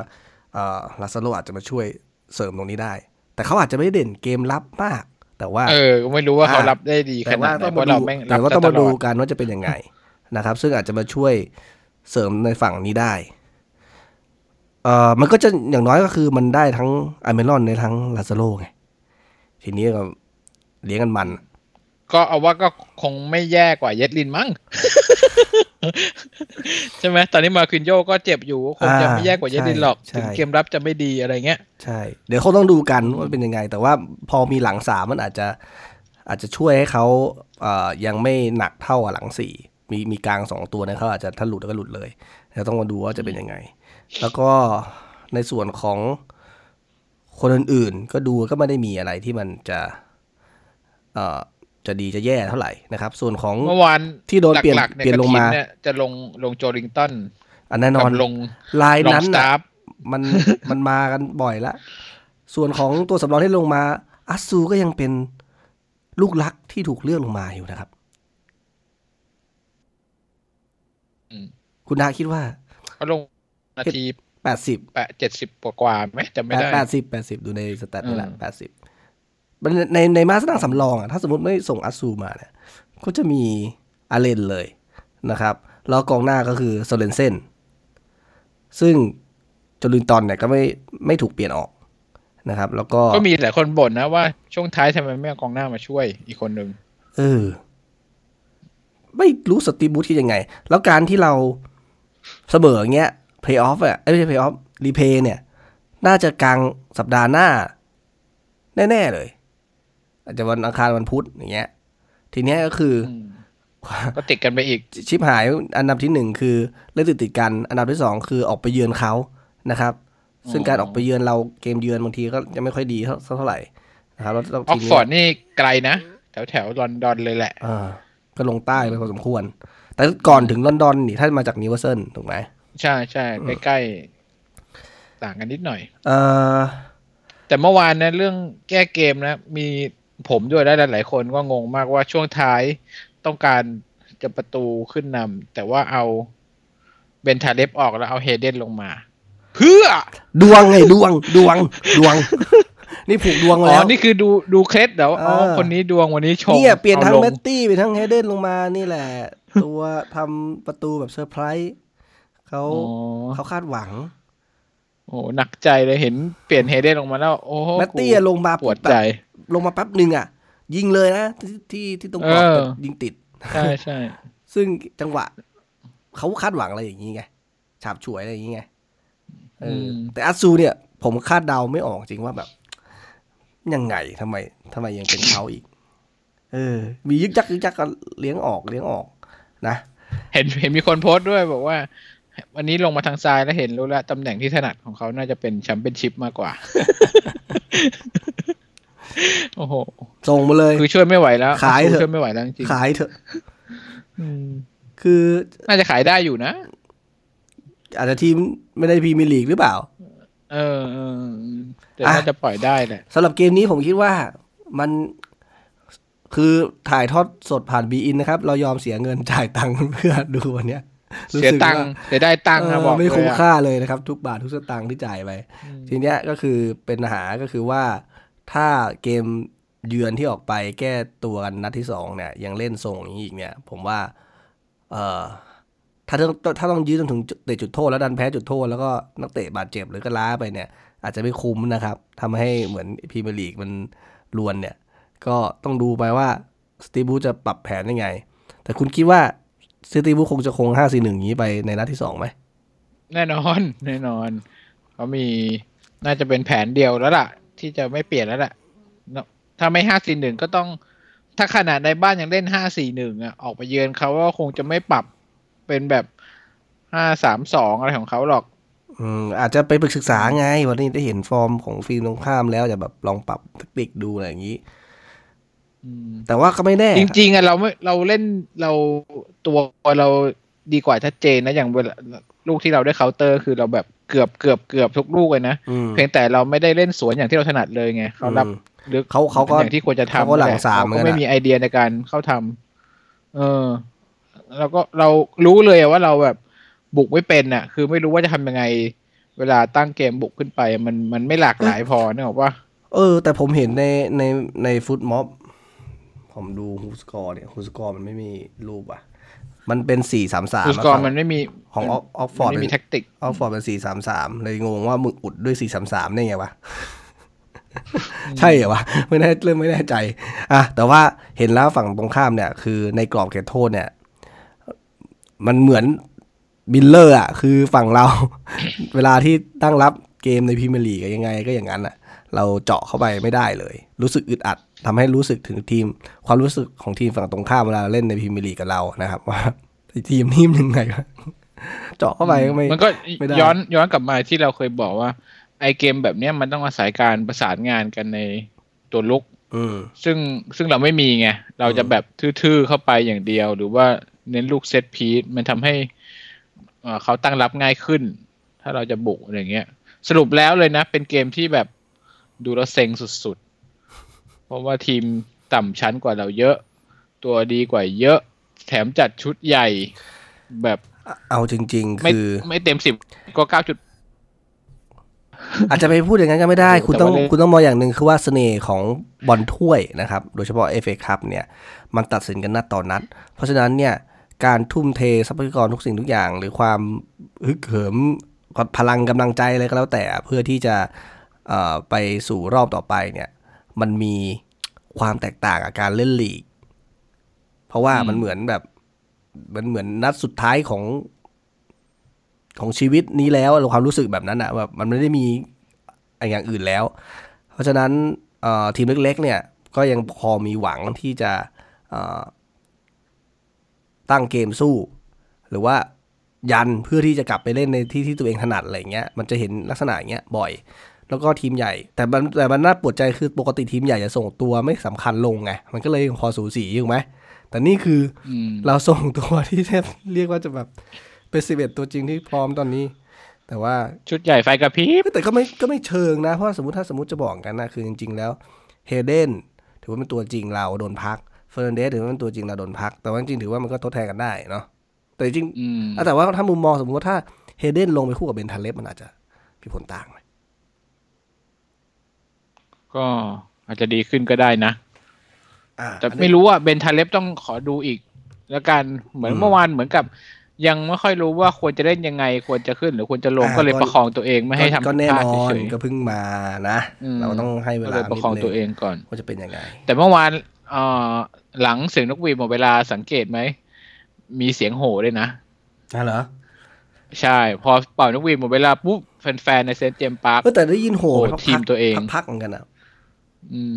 เอ่อลาซาโรอาจจะมาช่วยเสริมตรงนี้ได้ แต่เขาอาจจะไม่เด่นเกมรับมาก แต่ว่า เออไม่รู้ว่าเขาอ่ารับได้ดีขนาดไหนเพราะเราแม่งแต่ว่าต้องมารับดูตลอกันว่าจะเป็นยังไงนะครับ ซึ่งอาจจะมาช่วย เสริมในฝั่งนี้ได้เอ่อมันก็จะอย่างน้อยก็คือมันได้ทั้งอัลมิรอนในทั้งลาซาโรไง ทีนี้ก็เลี้ยงกันมัน ก็เอาว่าก็คงไม่แย่กว่าเยดลินมั้งใช่ไหมตอนนี้มาคินโยก็เจ็บอยู่คงจะอ่าไม่แย่กว่าเยดลินหรอกใช่ถึงใช่เกมรับจะไม่ดีอะไรเงี้ย ใช่ เดี๋ยวเขาต้องดูกันว่าเป็นยังไง แต่ว่าพอมีหลังสามมันอาจจะอาจจะช่วยให้เขาเอ่อยังไม่หนักเท่ากับหลังสี่ มีมีกลางสองตัวนะเขาอาจจะถ้าหลุดก็หลุดเลยเราต้องมาดูว่าจะเป็นยังไง แล้วก็ในส่วนของคนอื่นๆ ก็ดูก็ไม่ได้มีอะไรที่มันจะเอ่อจะดีจะแย่เท่าไหร่นะครับ ส่วนของเมื่อวานที่โดนเปลี่ยนหลักๆเนี่ยเปลี่ยนลงมากระถิ่เนี่ยจะลงลงโจลิงตันอันแน่นอนกับลงลายลองนั้นสน่ะตาฟมันมันมากันบ่อยละส่วนของตัวสำรองที่ลงมาอัสซูก็ยังเป็นลูกรักที่ถูกเลือกลงมาอยู่นะครับ อืม คุณดาคิดว่าเขาลงนาทีแปดสิบแปดเจ็ดสิบกว่าๆไหมจำไม่ได้แปดสิบแปดสิบดูในสแตทนี่แหละอืมแปดสิบในในมาสนางสำรองอะถ้าสมมติไม่ส่งอัสซูมาเนี่ยก็จะมีอาเลนเลยนะครับแล้วกองหน้าก็คือโซเลนเซนซึ่งจลินตอนเนี่ยก็ไม่ไม่ถูกเปลี่ยนออกนะครับ แล้วก็ก็มีหลายคนบ่นนะว่าช่วงท้ายทำไมไม่เอากองหน้ามาช่วยอีกคนหนึ่งเออ ไม่รู้สตีฟ บรูซคิดยังไง แล้วการที่เรา เสมออย่างเงี้ยเพลย์ออฟอะเอ้ยไม่ใช่เพลย์ออฟ replay เนี่ย น่าจะกลางสัปดาห์หน้า แน่ ๆ เลย อาจจะวันอังคารวันพุธอย่างเงี้ย ทีเนี้ยก็คืออก็ติดกันไปอีก ชิบหายอันดับที่หนึ่งคือเล่นติดติดๆกัน อันดับที่สองคือออกไปเยือนเขานะครับ ซึ่งการออกไปเยือนเราเกมเยือนบางทีก็ยังไม่ค่อยดีเท่าเท่าไหร่นะครับแล้วแล้วออกซ์ฟอร์ดเนี้ยนี่ไกลนะ แถวแถวลอนดอนเลยแหละอ่าก็ลงใต้ไปพอสมควร แต่ก่อนถึงลอนดอนนี่ท่านมาจากนิวคาสเซิลถูกไหมใช่ใช่ใกล้ๆ ต่างกันนิดหน่อย เอ่อแต่เมื่อวานนะเรื่องแก้เกมนะ มีผมด้วยและหลายๆคนก็งงมากว่าช่วงท้ายต้องการจะประตูขึ้นนำแต่ว่าเอาเบนทาเล็บออกแล้วเอาเฮเดนลงมา เพื่อ ดวงไงดวงดวงดวง นี่ผูกดวงอ๋แล้อวนี่คือดูดูเคล็ดเดี๋ยวอ๋อเออคนนี้ดวงวันนี้ชงเนี่ยเปลี่ยนทั้งอาลเมตตี้ไปทั้งเฮเดนลงมานี่แหละ ตัวทำประตูแบบเซอร์ไพรส์เขาอ๋อเขาคาดหวัง โอ้โหหนักใจเลยเห็นเปลี่ยนเฮเดนลงมาแล้ว โอ้โหแมตตี้กูอะลงมาปวดแบบใจ ลงมาแป๊บหนึ่งอะ ยิงเลยนะที่ที่ที่ตรงกรอบเออยิงติด ใช่ใช่ซึ่งจังหวะ เขาคาดหวังอะไรอย่างนี้ไงฉาบฉวยอะไรอย่างนี้ไงเอออมแต่อัตซูเนี่ย ผมคาดเดาไม่ออกจริงว่าแบบ ยังไงทำไมทำไมยังเป็นเขาอีก เออ มียึกยักยึกยักก็เลี้ยงออกเลี้ยงออก นะเห็นเห็นมีคนโพสต์ด้วยบอกว่า วันนี้ลงมาทางซ้ายแล้วเห็นรู้แล้วตำแหน่งที่ถนัดของเขาน่าจะเป็นแชมเปี้ยนชิพมากกว่า โอ้โห ส่งมาเลย คือช่วยไม่ไหวแล้ว ขายเถอะช่วยไม่ไหวแล้วจริงขายเถอะๆอืมคือน่าจะขายได้อยู่นะ อาจจะทีมไม่ได้พรีเมียร์ลีกหรือเปล่า เออเออเออแต่อะน่าจะปล่อยได้แหละสำหรับเกมนี้ผมคิดว่ามัน คือถ่ายทอดสดผ่านบีอินนะครับ เรายอมเสียเงินจ่ายตังค์เพื่อดูวันเนี้ยรู้เสียสึกตังค์ว่าเสียได้ตังค์เอนะอบอกไม่คุ้มเลยอะค่าเลยนะครับ ทุกบาททุกสตางค์ที่จ่ายไป ทีเนี้ยก็คือเป็นปัญหาก็คือว่าถ้าเกมเยือนที่ออกไปแก้ตัวกันนัดที่สองเนี่ย ยังเล่นทรงอย่างนี้อีกเนี่ย ผมว่า เออถ้าต้องถ้าต้องยื้อจนถึงเตะจุดโทษแล้วดันแพ้จุดโทษแล้วก็นักเตะบาดเจ็บหรือก็ล้าไปเนี่ย อาจจะไม่คุ้มนะครับทำให้เหมือนพรีเมียร์ลีกมันลวนเนี่ย ก็ต้องดูไปว่าสตีบูจะปรับแผนยังไง แต่คุณคิดว่าสตีบูคงจะคงห้าสี่หนึ่งนี้ไปในนัดที่สองไหม แน่นอน แน่นอนเขามีน่าจะเป็นแผนเดียวแล้วล่ะ ที่จะไม่เปลี่ยนแล้วล่ะเนอะถ้าไม่ห้าสี่หนึ่งก็ต้อง ถ้าขนาดในบ้านยังเล่นห้าสี่หนึ่งอะออกไปเยือนเขาก็คงจะไม่ปรับเป็นแบบห้าสามสองอะไรของเขาหรอก อืมอาจจะไปปรึกศึกษาไง วันนี้ได้เห็นฟอร์มของฟิล์มตรงข้ามแล้วจะแบบลองปรับเทคนิคดูอะไรอย่างนี้ แต่ว่าก็ไม่แน่ จริงๆอะเราไม่เราเล่นเราตัวเราดีกว่าชัดเจนนะอย่างเวลาลูกที่เราได้เคาน์เตอร์ คือเราแบบเกือบเกือบเกือบทุกลูกเลยนะอืมเพียงแต่เราไม่ได้เล่นสวนอย่างที่เราถนัดเลยไงเขารับอืมลึกเขาเขาก็อย่างที่ควรจะทำเขาก็หลังแะสามเราเหมือนกัก็นไม่อะมีไอเดียในการเข้าทำเออเราก็เรารู้เลยอะว่าเราแบบบุกไม่เป็นอะ คือไม่รู้ว่าจะทำยังไง เวลาตั้งเกมบุกขึ้นไป มันมันไม่หลากหลายพอเนกอะว่า เออ แต่ผมเห็นในในในฟุตม็อบ ผมดูฮูสกอร์เนี่ยฮูสกอร์มันไม่มีรูปอะ มันเป็นสี่สามสามคือสกอร์มันไม่มีของออกซ์ฟอร์ดมันไม่มีแท็กติกออกซ์ฟอร์ดเป็นสี่สามสามเลยงงว่ามึงอุดด้วยสี่สามสามได้ไงวะใช่เหรอวะไม่แน่เริ่มไม่แน่ใจอะแต่ว่าเห็นแล้วฝั่งตรงข้ามเนี่ย คือในกรอบเขตโทษเนี่ย มันเหมือนบิลเลอร์อะ คือฝั่งเรา เวลาที่ตั้งรับเกมในพรีเมียร์ลีกยังไงก็อย่างนั้นอะ เราเจาะเข้าไปไม่ได้เลย รู้สึกอึดอัดทำให้รู้สึกถึงทีม ความรู้สึกของทีมฝั่งตรงข้ามเวลาเล่นในพรีเมียร์ลีกกับเรานะครับ ว่าทีมนี่มันยังไงวะเจาะเข้าไปก็ไม่มันก็ไม่ได้ย้อนย้อนกลับมาที่เราเคยบอกว่า ไอเกมแบบเนี้ยมันต้องอาศัยการประสานงานกันในตัวรุกอืมซึ่งซึ่งเราไม่มีไง เราจะแบบทื่อๆเข้าไปอย่างเดียว หรือว่าเน้นลูก set piece มันทำให้เอ่อเขาตั้งรับง่ายขึ้น ถ้าเราจะบุกอะไรเงี้ย สรุปแล้วเลยนะ เป็นเกมที่แบบดูแล้วเซ็งสุดๆ เพราะว่าทีมต่ำชั้นกว่าเราเยอะ ตัวดีกว่าเยอะ แถมจัดชุดใหญ่แบบเอาจริงไม่ๆคือ ไม่เต็มสิบก็เก้าจุดอาจจะไปพูดอย่างนั้นก็ไม่ได้โอ้โหคุณต้องแต่ว่าเล่นคุณต้องมองอย่างหนึ่งคือว่าเสน่ห์ของบอลถ้วยนะครับ โดยเฉพาะ FA คัพเนี่ย มันตัดสินกันนัดต่อนัด เพราะฉะนั้นเนี่ย การทุ่มเททรัพยากรทุกสิ่งทุกอย่าง หรือความฮึกเหิมพลังกำลังใจอะไรก็แล้วแต่เพื่อที่จะเอ่อไปสู่รอบต่อไปเนี่ย มันมีความแตกต่างกับการเล่นลีก เพราะว่าอืมมันเหมือนแบบ มันเหมือนนัดสุดท้ายของของชีวิตนี้แล้วเราความรู้สึกแบบนั้นอะแบบมันไม่ได้มีอย่างอื่นแล้ว เพราะฉะนั้นเอ่อทีมเล็ก ๆ เนี่ย ก็ยังพอมีหวังที่จะเอ่อตั้งเกมสู้ หรือว่ายันเพื่อที่จะกลับไปเล่นในที่ที่ตัวเองถนัดอะไรเงี้ยมันจะเห็นลักษณะอย่างเงี้ยบ่อย แล้วก็ทีมใหญ่ แต่มันแต่มันน่าปวดใจคือปกติทีมใหญ่จะส่งตัวไม่สำคัญลงไง มันก็เลยพอสูสีถูกไหม แต่นี่คืออืมเราส่งตัวที่แทบเรียกว่าจะแบบเป็นสิบเอ็ดตัวจริงที่พร้อมตอนนี้ แต่ว่าชุดใหญ่ไฟกระพริบแต่ก็ไม่ก็ไม่เชิงนะ เพราะว่าสมมติถ้าสมมติจะบอกกันนะคือจริง ๆ แล้วเฮเดนถือว่าเป็นตัวจริงเราโดนพักเฟอร์นันเดสถือว่าเป็นตัวจริงเราโดนพัก แต่ว่าจริงๆถือว่ามันก็ทดแทนกันได้เนาะแต่จริงอืมอะแต่ว่าถ้ามุมมองสมมติว่าถ้าเฮเดนลงไปคู่กับเบนทันเล็บมันอาจจะมีผลต่างไหม ก็อาจจะดีขึ้นก็ได้นะอ่าแต่อันนี้ไม่รู้ว่าเบนทาเล็บต้องขอดูอีก แล้วกันเหมือนอืมเมื่อวานเหมือนกับยังไม่ค่อยรู้ว่าควรจะเล่นยังไง ควรจะขึ้นหรือควรจะลงอ่าก็เลยก็ประคองตัวเองไม่ให้ทำก็แน่พลาดนอนเฉยก็เพิ่งมานะอืมเราก็ต้องให้ๆเวก็ลาเลยประคองนิดนึตัวเองก่อนว่าจะเป็นยังไง แต่เมื่อวานเอ่อหลังเสียงนกหวีดหมดเวลาสังเกตไหม มีเสียงโห่ด้วยนะอะเหรอ ใช่ พอเป่านกหวีดหมดเวลาปุ๊บแฟนๆในเซนต์เจมส์ปาร์คเออแต่ได้ยินโหโหพักๆทีมตัวเองพักๆเหมือนกันอะอืม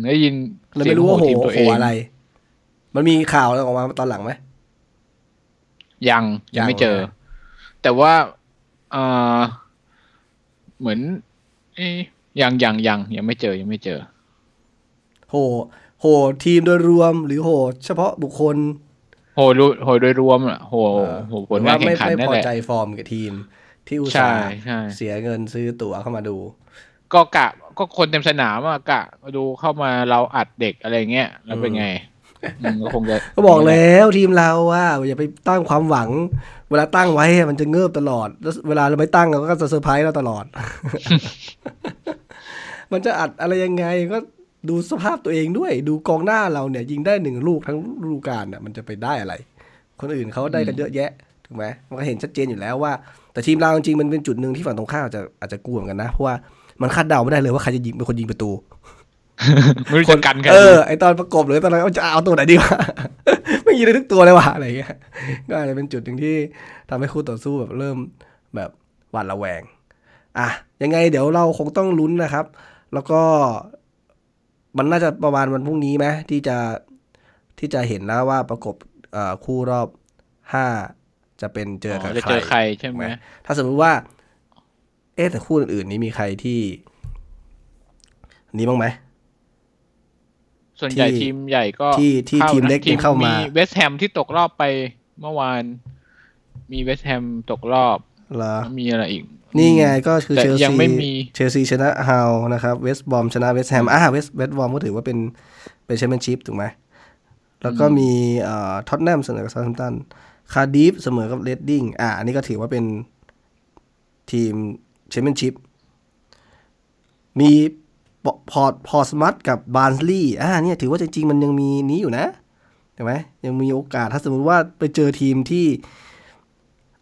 ได้ยินเลยเสียไม่งรู้โห่ว่าโหทีมตัวโหเองอะไร มันมีข่าวอะไรออกมาตอนหลังไหมยังยังไม่เจอยังนะแต่ว่าอ่าเหมือนเอ๊ยยังยังยังยังไม่เจอยังไม่เจอ โห โห ทีมโดยรวมหรือโห เฉพาะบุคคล โหดูโหโดยรวมอะโหโหผลงานแข่ไม่งขันไม่นั่นพอแหละใจฟอร์มกับทีม ที่อุตใช่ส่าห์ใช่เสียเงินซื้อตั๋วเข้ามาดู ก็กะ ก็คนเต็มสนามอะกะดูเข้ามาเราอัดเด็กอะไรเงี้ยแล้วเป็นไงอืมก็คงจะก็บอกแล้วทีมเราว่าอย่าไปตั้งความหวัง เวลาตั้งไว้มันจะเงิบตลอดแล้วเวลาเราไม่ตั้งเราก็จะเซอร์ไพรส์เราตลอด มันจะอัดอะไรยังไงก็ดูสภาพตัวเองด้วย ดูกองหน้าเราเนี่ย ยิงได้หนึ่งลูกทั้งฤดูกาลน่ะมันจะไปได้อะไร คนอื่นเขาได้กันเยอะแยะถูกไหมมันก็เห็นชัดเจนอยู่แล้วว่า แต่ทีมเราจริงๆมันเป็นจุดหนึ่งที่ฝั่งตรงข้ามอาจจะอาจจะกลัวเหมือนกันนะเพราะว่า มันคาดเดาไม่ได้เลยว่าใครจะยิงเป็นคนยิงประตูไม่รู้จะกันกันเออไอตอนประกบหรือตอนนั้นจะเอาตัวไหนดีวะไม่ยิงได้ทุกตัวเลยว่ะอะไรเงี้ยก็อาจจะเป็นจุดหนึ่งที่ทำให้คู่ต่อสู้แบบเริ่มแบบหวาดระแวง อะยังไงเดี๋ยวเราคงต้องลุ้นนะครับ แล้วก็มันน่าจะประมาณวันพรุ่งนี้ไหมที่จะที่จะเห็นแล้วว่าประกบเอ่อคู่รอบห้าจะเป็นเจอกับจะใคเจรอใครใช่ไหมถ้าสมมติว่า เอ๊ะแต่คู่อื่นๆนี้มีใครที่นี้บ้างไหมส่วนใหญ่ที่ทีมใหญ่ก็ที่ที่ข้าทีมเล็กนะยังเข้ามาเวสต์แฮมที่ตกรอบไปเมื่อวาน มีเวสต์แฮมตกรอบเหรอแล้วมีอะไรอีก นี่ไงก็คือแต่เชลยังซีไม่มีเชลซีชนะฮาวนะครับเวสต์บอมชนะเวสต์แฮมอ่าเวสต์เวสต์บอมก็ถือว่าเป็นเป็นแชมเปี้ยนชิพถูกไหม แล้วก็มีเอ่อท็อตแนมเสมอกับซา u t ์ m ตันคาร์ดิฟเสมอกับเรดดิ้งอ่าอันนี้ก็ถือว่าเป็นทีม แชมเปี้ยนชิพมีพอร์ตพอร์ตสมัธกับบาร์นสลีย์อ่าเนี่ยถือว่าจริง ๆ มันยังมีนี้อยู่นะเห็นไหมยังมีโอกาสถ้าสมมติว่าไปเจอทีมที่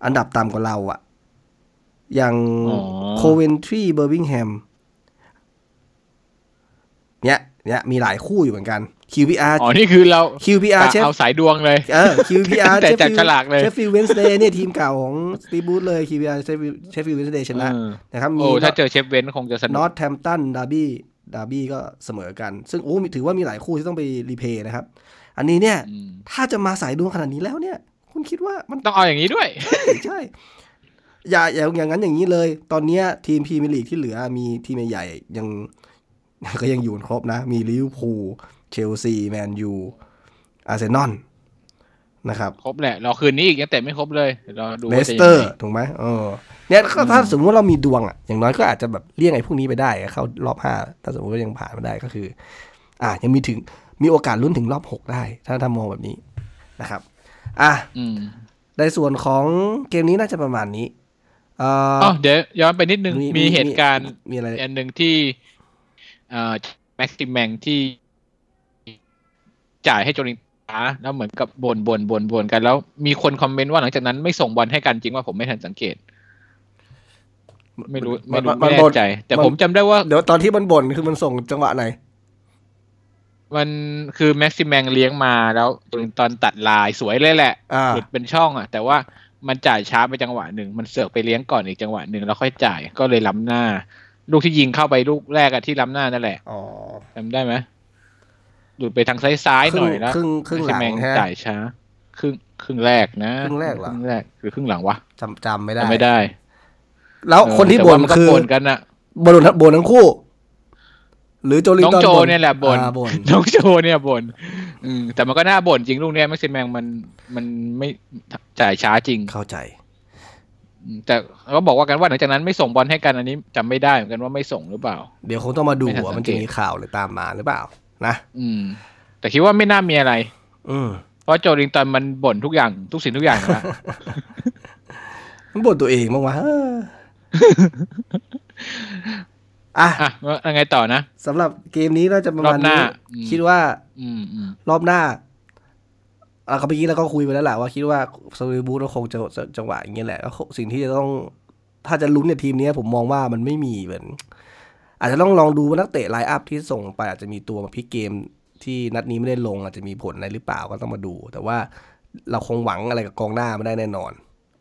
อันดับต่ำกว่าเราอะอย่างอ๋อโคเวนทรีเบอร์มิงแฮมเนี่ยเนี่ยมีหลายคู่อยู่เหมือนกัน QPR อ๋อ นี่คือเรา QPR เชฟเอาสายดวงเลยเออ QPR แต่จัดฉลากเลยเชฟฟิลด์เวนสเดย์เนี่ยทีมเก่าของสตีบูธเลย QPR เชฟฟิลด์เวนสเดย์ชนะเออนะครับมีโอ้ถ้าเจอเชฟเว้นคงจะสนุนอกตแ m มตันดาร์บี้ดาร์บี้ก็เสมอกัน ซึ่งโอ้มีถือว่ามีหลายคู่ที่ต้องไปรีเพย์นะครับ อันนี้เนี่ยอืมถ้าจะมาสายดวงขนาดนี้แล้วเนี่ย คุณคิดว่ามันต้องเอาอย่างนี้ด้วย ใช่อย่าอย่าอย่างนั้นอย่างนี้เลย ตอนเนี้ยทีมพรีเมียร์ลีกที่เหลือมีทีมใหญ่ๆยังก็ยังอยู่ครบนะ มีลิเวอร์พูล เชลซีแมนยูอาร์เซนอลนะครับ ครบแหละรอคืนนี้อีกยังแต่ไม่ครบเลยเดี๋ยวรอดูเลว่าสจะเตอยังร์ไงถูกไหมเออเนี่ยก็ถ้าสมมติว่าเรามีดวงอะอย่างน้อยก็อาจจะแบบเลี่ยงไอ้พวกนี้ไปได้ เข้ารอบห้าถ้าสมมติว่ายังผ่านมาได้ก็คือ อะยังมีถึงมีโอกาสลุ้นถึงรอบหกได้ ถ้าทำมองแบบนี้นะครับ อะอืมในส่วนของเกมนี้น่าจะประมาณนี้เอ่ออ๋อเดี๋ยวย้อนไปนิดนึง มีเหตุการณ์มีอะไรอันหนึ่งที่เอ่อแม็กซิมแมงที่ จ่ายให้โจลินตาแล้วเหมือนกับบนบนบนบนกัน แล้วมีคนคอมเมนต์ว่าหลังจากนั้นไม่ส่งบอลให้กันจริงว่าผมไม่ทันสังเกต ไม่รู้ไม่รู้ไม่แน่ใจ แต่ผมจำได้ว่า เดี๋ยวตอนที่มันบ่นคือมันส่งจังหวะไหนมันคือแม็กซิมแมงเลี้ยงมาแล้วโจลินตอนตัดลายสวยเลยแหละอ่าหลุดเป็นช่องอะ แต่ว่ามันจ่ายช้าไปจังหวะหนึ่งมันเสือกไปเลี้ยงก่อนอีกจังหวะหนึ่งแล้วค่อยจ่ายก็เลยล้ำหน้า ลูกที่ยิงเข้าไปลูกแรกอะที่ล้ำหน้านั่นแหละอ๋อจำได้ไหม หลุดไปทางซ้ายซ้ายๆหน่อยแล้วครึ่งครึ่งหลังแม่งฮะจ่ายช้า ครึ่งครึ่งแรกนะครึ่งแรกเหรอครึ่งแรกหรือครึ่งหลังวะจำจำไม่ได้จำไม่ได้ แล้วเออคนที่แต่บ่ว่านมันก็คือบ่นกันอะบ่นบ่นทั้งคู่ หรือโจลินน้องตันโจบ่นเนี่ยแหละบ่นอ่าบ่นน้องโจเนี่ยบ่นอืมแต่มันก็น่าบ่นจริงลูกเนี้ยแม็กซิมแมงมันมันไม่จ่ายช้าจริงเข้าใจอืมแต่เขาบอกว่ากันว่าหลังจากนั้นไม่ส่งบอลให้กันอันนี้จำไม่ได้เหมือนกันว่าไม่ส่งหรือเปล่า เดี๋ยวคงต้องมาดูไม่ทันว่าสัมันงเกจะตมีข่าวหรือตามมาหรือเปล่า นะ อืม แต่คิดว่าไม่น่ามีอะไร อืมเพราะโจลิงตันมันบ่นทุกอย่างทุกสิ่งทุกอย่างอยู่แล้วมันบ่นตัวเองบ้างวะเอออะอะแล้วยังไงต่อนะสำหรับเกมนี้เราจะประรอมาณบหน้านี้อืมคิดว่าอืมอืมรอบหน้าอะก็เมื่อกี้เราก็คุยไปแล้วแหละว่าคิดว่าสวีบูธก็คงจะจะจังหวะอย่างเงี้ยแหละแล้วสิ่งที่จะต้อง ถ้าจะลุ้นเนี่ยทีมเนี้ยผมมองว่ามันไม่มีเหมือน อาจจะต้องลองดูว่านักเตะไลน์อัพที่ส่งไปอาจจะมีตัวมาพลิกเกมที่นัดนี้ไม่ได้ลงอาจจะมีผลอะไรหรือเปล่าก็ต้องมาดู แต่ว่าเราคงหวังอะไรกับกองหน้าไม่ได้แน่นอน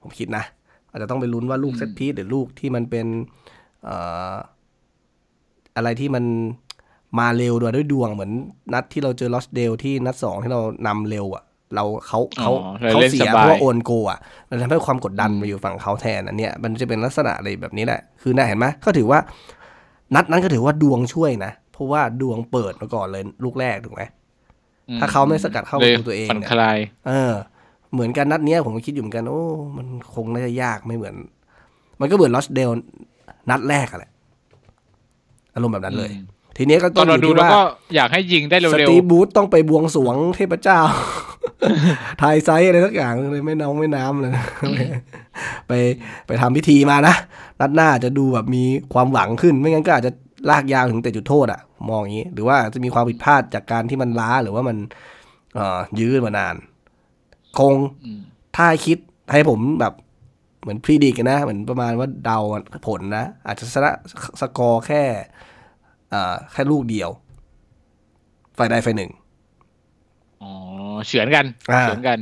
ผมคิดนะ อาจจะต้องไปลุ้นว่าลูกเซตพีซหรือลูกที่มันเป็นเอ่ออะไรที่มันมาเร็วด้วยด้วยดวงเหมือนนัดที่เราเจอลอสเดลที่นัดสองที่เรานำเร็วอะเราเขาเขาอ๋อเลยเขาเล่นเสีสยบายเพราะว่าโอนโกอะมันทำให้ความกดดันมาอยู่ฝั่งเขาแทนอันเนี้ยมันจะเป็นลักษณะอะไรแบบนี้แหละ คือน่าเห็นไหมก็ถือว่า นัดนั้นก็ถือว่าดวงช่วยนะ เพราะว่าดวงเปิดมาก่อนเลยลูกแรกถูกไหมถ้าเขาไม่สกัดเข้าประตูตัวเองผ่อนเนี่ยคลายเออ เหมือนกันนัดเนี้ยผมก็คิดอยู่เหมือนกัน โอ้ มันคงน่าจะยากไม่เหมือน มันก็เหมือนลอสเดลนัดแรกอะแหละอารมณ์แบบนั้นเลยอืมทีเนี้ยก็ตต้ออนงอเรายู่ดูที่แล้วว่าก็อยากให้ยิงได้สเร็วตีฟบูธต้องไปบวงสรวงเทพเจ้า ทายไซส์อะไรสักอย่างเลยไม่น้องไม่น้ำเลยไปไปทำพิธีมานะนัดหน้าจะดูแบบมีความหวังขึ้น ไม่งั้นก็อาจจะลากยาวถึงแต่จุดโทษอะมองอย่างนี้ หรือว่าจะมีความผิดพลาดจากการที่มันล้าหรือว่ามันยื้อมานาน คงถ้าคิดให้ผมแบบเหมือนพรีดิกนะ เหมือนประมาณว่าเดาผลนะ อาจจะชนะสกอร์แค่แค่ลูกเดียว ฝ่ายใดฝ่ายหนึ่ง เฉือนกันอ่าเฉือนกัน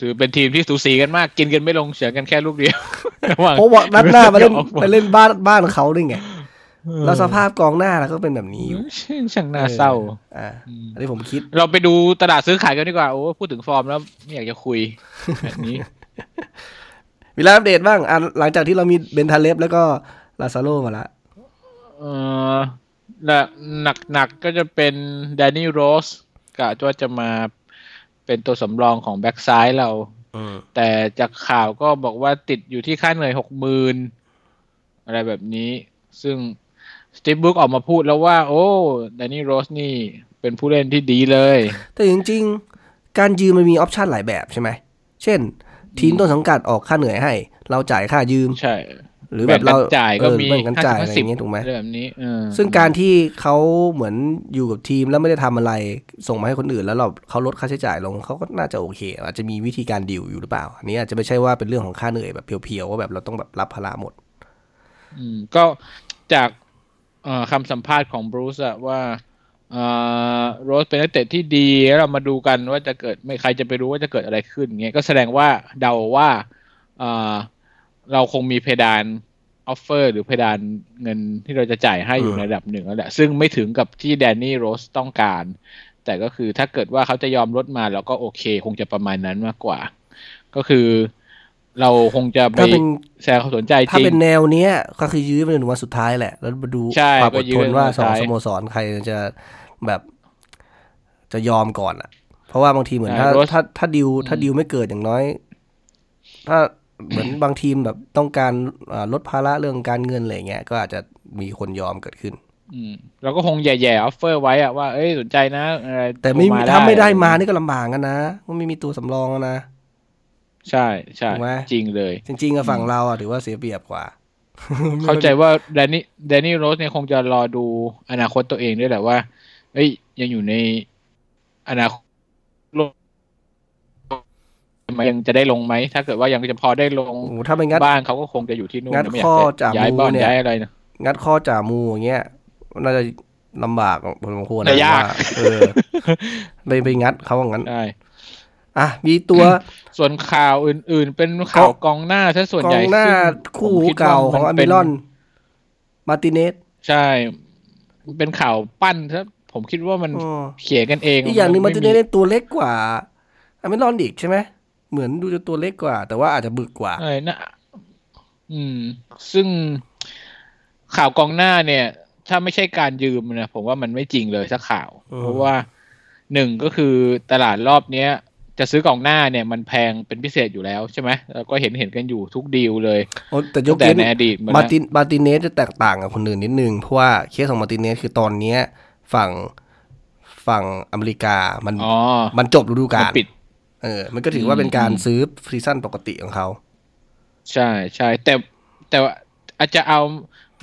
ถือเป็นทีมที่สูสีกันมากกินกันไม่ลงเฉือนกันแค่ลูกเดียวระหว่างเพราะว่านัดหน้ามาเล่นออกบอลไปเล่นบ้านบ้านเขาด้วยไงแล้วสภาพกองหน้าเราก็เป็นแบบนี้อยู่ช่างน่าเศร้า อ่าอันนี้ผมคิด เราไปดูตลาดซื้อขายกันดีกว่าโอ้พูดถึงฟอร์มแล้วไม่อยากจะคุยแบบนี้มีอะไรอัปเดตบ้างอะหลังจากที่เรามีเบนทาเลบแล้วก็ลาซาโรมาละเออหนักหนักหนักก็จะเป็นแดนนี่โรส กะว่าจะมาเป็นตัวสำรองของแบ็กซ้ายเราอืมแต่จากข่าวก็บอกว่าติดอยู่ที่ค่าเหนื่อยหกหมื่นอะไรแบบนี้ ซึ่งสตีฟบรูซออกมาพูดแล้วว่า โอ้แดนนี่โรสนี่เป็นผู้เล่นที่ดีเลย แต่จริงๆ การยืมมันมี option หลายแบบใช่ไหม เช่น ทีมต้นสังกัดออกค่าเหนื่อยให้ เราจ่ายค่ายืม ใช่ หรือแบบเราแบ่งกันจ่ายก็เออมีแบ่งกันจ่ายอะไรอย่างเงี้ยถูกไหมอะไรแบบนี้เออซึ่งการที่เขาเหมือนอยู่กับทีมแล้วไม่ได้ทำอะไร ส่งมาให้คนอื่นแล้วเราเขาลดค่าใช้จ่ายลงเขาก็น่าจะโอเค อาจจะมีวิธีการดิวอยู่หรือเปล่าอันนี้อาจจะไม่ใช่ว่าเป็นเรื่องของค่าเหนื่อยแบบ pure ๆว่าแบบเราต้องแบบรับภาระหมด อืมก็จากเอ่อคำสัมภาษณ์ของบรูซอะว่าเอ่อโรสเป็นนักเตะที่ดีแล้วเรามาดูกันว่าจะเกิดไม่ใครจะไปรู้ว่าจะเกิดอะไรขึ้นเงี้ยก็แสดงว่าเดาว่า เอ่อเราคงมีเพดานออฟเฟอร์หรือเพดานเงินที่เราจะจ่ายให้อยู่อืมในระดับหนึ่งแล้วแหละ ซึ่งไม่ถึงกับที่แดนนี่โรสต้องการ แต่ก็คือถ้าเกิดว่าเขาจะยอมลดมาเราก็โอเค คงจะประมาณนั้นมากกว่า ก็คือเราคงจะไปถ้าเป็นแสดงความสนใจจถ้าริงเป็นแนวเนี้ย ก็คือยื้อไปจนถึงวันสุดท้ายแหละ แล้วมาดูใช่ความอก็ดยื้ทอนว่าวันสสุอดงท้ายสโมสรใครจะแบบจะยอมก่อนอะ เพราะว่าบางทีเหมือนถ้าใช่ Rose ถ้าถ้าดิวถ้าดิวไม่เกิดอย่างน้อย ถ้า เหมือนบางทีมแบบต้องการอ่าลดภาระเรื่องการเงินอะไรเงี้ยก็อาจจะมีคนยอมเกิดขึ้นอืมเราก็คงแย่ๆออฟเฟอร์ไว้อะว่าเอ้ยสนใจนะอะไรแต่ไม่โทรมีาถ้าไม่ได้มาอะรนี่ก็ลำบากกันนะว่าไม่มีตัวสำรองอะนะ ใช่ใช่ถูกไหมจริงเลย จริงๆอะฝั่งเราอะถือว่าเสียเปรียบกว่า เข้าใจว่าแดนนี่แดนนี่โรสเนี่ยคงจะรอดูอนาคตตัวเองด้วยแหละว่า เอ้ยยังอยู่ในอนาคต โลกยังจะได้ลงไหม ถ้าเกิดว่ายังจะพอได้ลงโอ้โหถ้าไม่งัดบ้านเขาก็คงจะอยู่ที่นู่นงัดไม่อยาข้อกจะจากย้ายมูบ้านเนี่ยย้ายอะไรนะงัดข้อจ่ามูอย่างเงี้ยน่าจะลำบากพอสมควรแต่นะยากว่าเออไปไปงัดเขาอย่างนั้นใช่อะมีตัวส่วนข่าวอื่น ๆ เป็นข่าวกองหน้าซะส่วนกอใหญ่งหน้าซึ่คู่ผมคิดว่เก่าของมัอาเป็มิลอน มาร์ติเนสใช่ เป็นข่าวปั้นครับผมคิดว่ามันอ๋อเขียนกันเอง อีกอย่างหนึ่งมาร์ติเนสไเล่นตัวเล็กกว่าอามิลอนอีกใช่ไหม เหมือนดูจะตัวเล็กกว่า แต่ว่าอาจจะบึกกว่าใช่นะอืม ซึ่งข่าวกองหน้าเนี่ย ถ้าไม่ใช่การยืมนะผมว่ามันไม่จริงเลยสักข่าวอืมเพราะว่าหนึ่งก็คือตลาดรอบเนี้ย จะซื้อกองหน้าเนี่ยมันแพงเป็นพิเศษอยู่แล้วใช่ไหมแล้วก็เห็นเห็นกันอยู่ทุกดีลเลยโอ้แต่ยตั้กงแต่เว้นในอดีตมามาแล้วร์ตินมาร์ติเนสจะแตกต่างกับคนอื่นนิดนึง เพราะว่าเคสของมาร์ติเนสคือตอนเนี้ยฝั่งฝั่งอเมริกามันอ๋อมันจบฤดูมักานลปิด เออ มันก็ถือว่าเป็นการอืมซื้อซีซั่นปกติของเขา ใช่ใช่แต่แต่ว่าอาจจะเอา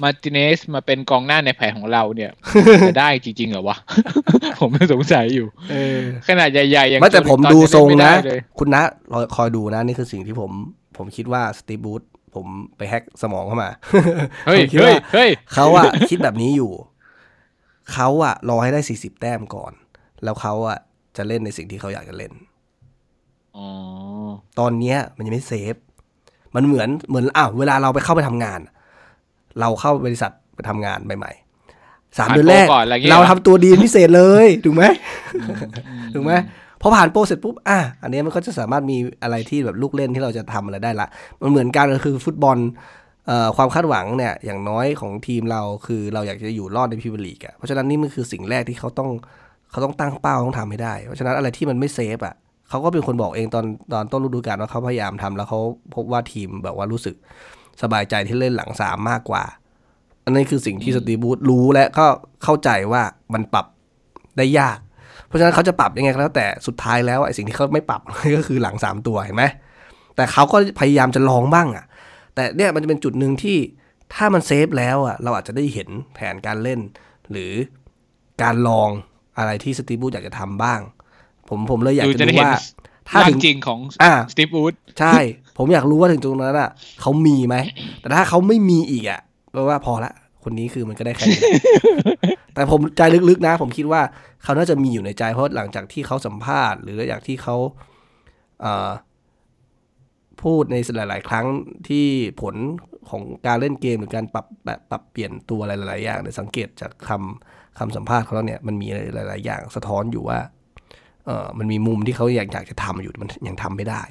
มาร์ติเนสมาเป็นกองหน้าในแผนของเราเนี่ยจะได้จริงๆเหรอวะ ผมสงสัยอยู่เออขนาดใหญ่ๆอย่างไม่แต่ผมโจลินตันดูทรงยันะเล่ไม่ได้เลยคุณนะรอคอยดูนะ นี่คือสิ่งที่ผมผมคิดว่าสตีบูธผมไปแฮ็กสมองเข้ามาเฮ้ยผมคิดเฮ้ยว่าเฮ้ยเขาอะคิดแบบนี้อยู่ เขาอะรอให้ได้สี่สิบแต้มก่อน แล้วเขาอะจะเล่นในสิ่งที่เขาอยากจะเล่น อ๋อ ตอนเนี้ยมันยังไม่เซฟ มันเหมือนเหมือนอ้าวเวลาเราไปเข้าไปทำงาน เราเข้าบริษัทไปทำงานใหม่ๆสามผ่านเดือนแรก โปรก่อนอะไรเงี้ย เราทำตัวดีเป็นพิเศษเลยถูกไหม ถูกไหมพอผ่านโปรเสร็จปุ๊บอะอันนี้มันก็จะสามารถมีอะไรที่แบบลูกเล่นที่เราจะทำอะไรได้ละ มันเหมือนกันก็คือฟุตบอลเอ่อความคาดหวังเนี่ยอย่างน้อยของทีมเราคือเราอยากจะอยู่รอดในพรีเมียร์ลีกอะเพราะฉะนั้นนี่มันคือสิ่งแรกที่เขาต้องเขาต้องตั้งเป้าต้องทำให้ได้ เพราะฉะนั้นอะไรที่มันไม่เซฟอะ เขาก็เป็นคนบอกเองตอนตอนต้นฤดูกาลว่าเขาพยายามทำแล้วเขาพบว่าทีมแบบว่ารู้สึกสบายใจที่เล่นหลังสามมากกว่า อันนี้คือสิ่งที่สตีฟบูธรู้และก็เข้าใจว่ามันปรับได้ยาก เพราะฉะนั้นเขาจะปรับยังไงก็แล้วแต่สุดท้ายแล้วไอ้สิ่งที่เขาไม่ปรับก็คือหลังสามตัวเห็นไหมแต่เขาก็พยายามจะลองบ้างอะ แต่เนี่ยมันจะเป็นจุดหนึ่งที่ถ้ามันเซฟแล้วอะเราอาจจะได้เห็นแผนการเล่น หรือการลองอะไรที่สตีฟบูธอยากจะทำบ้าง ผมผมเลยอยากดูจะจะได้รู้เห็นว่า ถ้าร่าถึงงจริงของอ่าสตีฟวูดใช่ ผมอยากรู้ว่าถึงตรงนั้นอะเขามีไหม แต่ถ้าเขาไม่มีอีกอะแปลว่าพอละ คนนี้คือมันก็ได้แค่นี้แต่ผมใจลึกๆนะ ผมคิดว่าเขาน่าจะมีอยู่ในใจเพราะหลังจากที่เขาสัมภาษณ์ หรืออยากที่เขาเอ่อพูดในหลาย ๆ ครั้งที่ผลของการเล่นเกมหรือการปรับแบบปรับเปลี่ยนตัวอะไรหลาย ๆ อย่างเนี่ยสังเกตจากคำคำสัมภาษณ์เขาแล้วเนี่ยมันมีหลาย ๆ อย่างสะท้อนอยู่ว่า เออมันมีมุมที่เขาอยากอยากจะทำอยู่แต่มันยังทำไม่ได้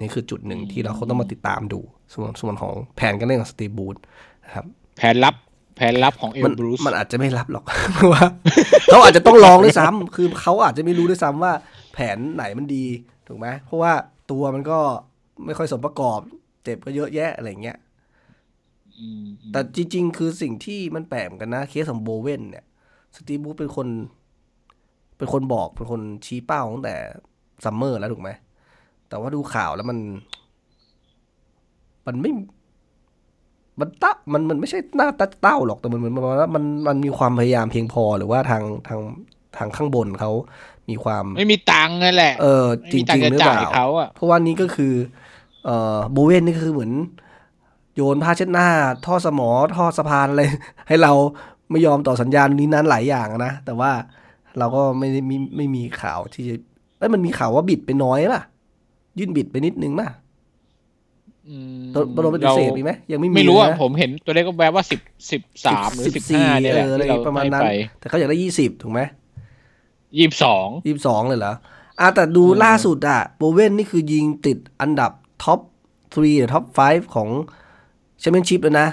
นี่คือจุดหนึ่งที่เราเขาต้องมาติดตามดู ส่วนส่วนของแผนการเล่นของสตีบูธนะครับ แผนลับแผนลับของเอลมันบรูซมันอาจจะไม่รับหรอกเพราะว่าเขาอาจจะต้องลองด้วยซ้ำคือเขาอาจจะไม่รู้ด้วยซ้ำว่า แผนไหนมันดีถูกไหมเพราะว่าตัวมันก็ไม่ค่อยสมประกอบ เจ็บก็เยอะแยะอะไรเงี้ยอืมแต่จริง ๆ คือสิ่งที่มันแปลกเหมือนกันนะ เคสของโบเวนเนี่ย สตีฟบรูซเป็นคน เป็นคนบอกเป็นคนชี้เป้าตั้งแต่ summer แล้วถูกไหม แต่ว่าดูข่าวแล้วมัน มันไม่ มันตะมันมันไม่ใช่หน้าตาเต้าหรอกแต่มันเหมือนประมาณว่ามันมันมีความพยายามเพียงพอหรือว่าทางทางทางข้างบนเขามีความ ไม่มีตังค์นั่นแหละ เออไม่จมีตังริงค์ๆจะหรือเปจ่ายล่าเขาอะเพราะว่านี้ก็คือ เอ่อโบเวนนี่ก็คือเหมือน โยนผ้าเช็ดหน้า ท่อสมอท่อสะพานอะไรให้เราไม่ยอมต่อสัญญาณนี้นั้นหลายอย่างนะแต่ว่า เราก็ไม่ได้มีไม่มีข่าวที่จะเอ้ยมันมีข่าวว่าบิดไปน้อยป่ะ ยื่นบิดไปนิดนึงป่ะอืมโดนโดนปฏิเสธมีไหมยังไม่มีไม่รู้อะนะผมเห็นตัวเลขก็แบบว่าสิบสิบสามหรือสิบห้าเนี่ยแหละเอออะไรที่เราประมาณนั้นให้ไปแต่เขาอยากได้ยี่สิบถูกไหมยี่สิบสองยี่สิบสองเลยเหรออะแต่ดูอืมล่าสุดอะโบเวนนี่คือยิงติดอันดับ top three หรือ top five ของแชมเปี้ยนชิพเลยนะ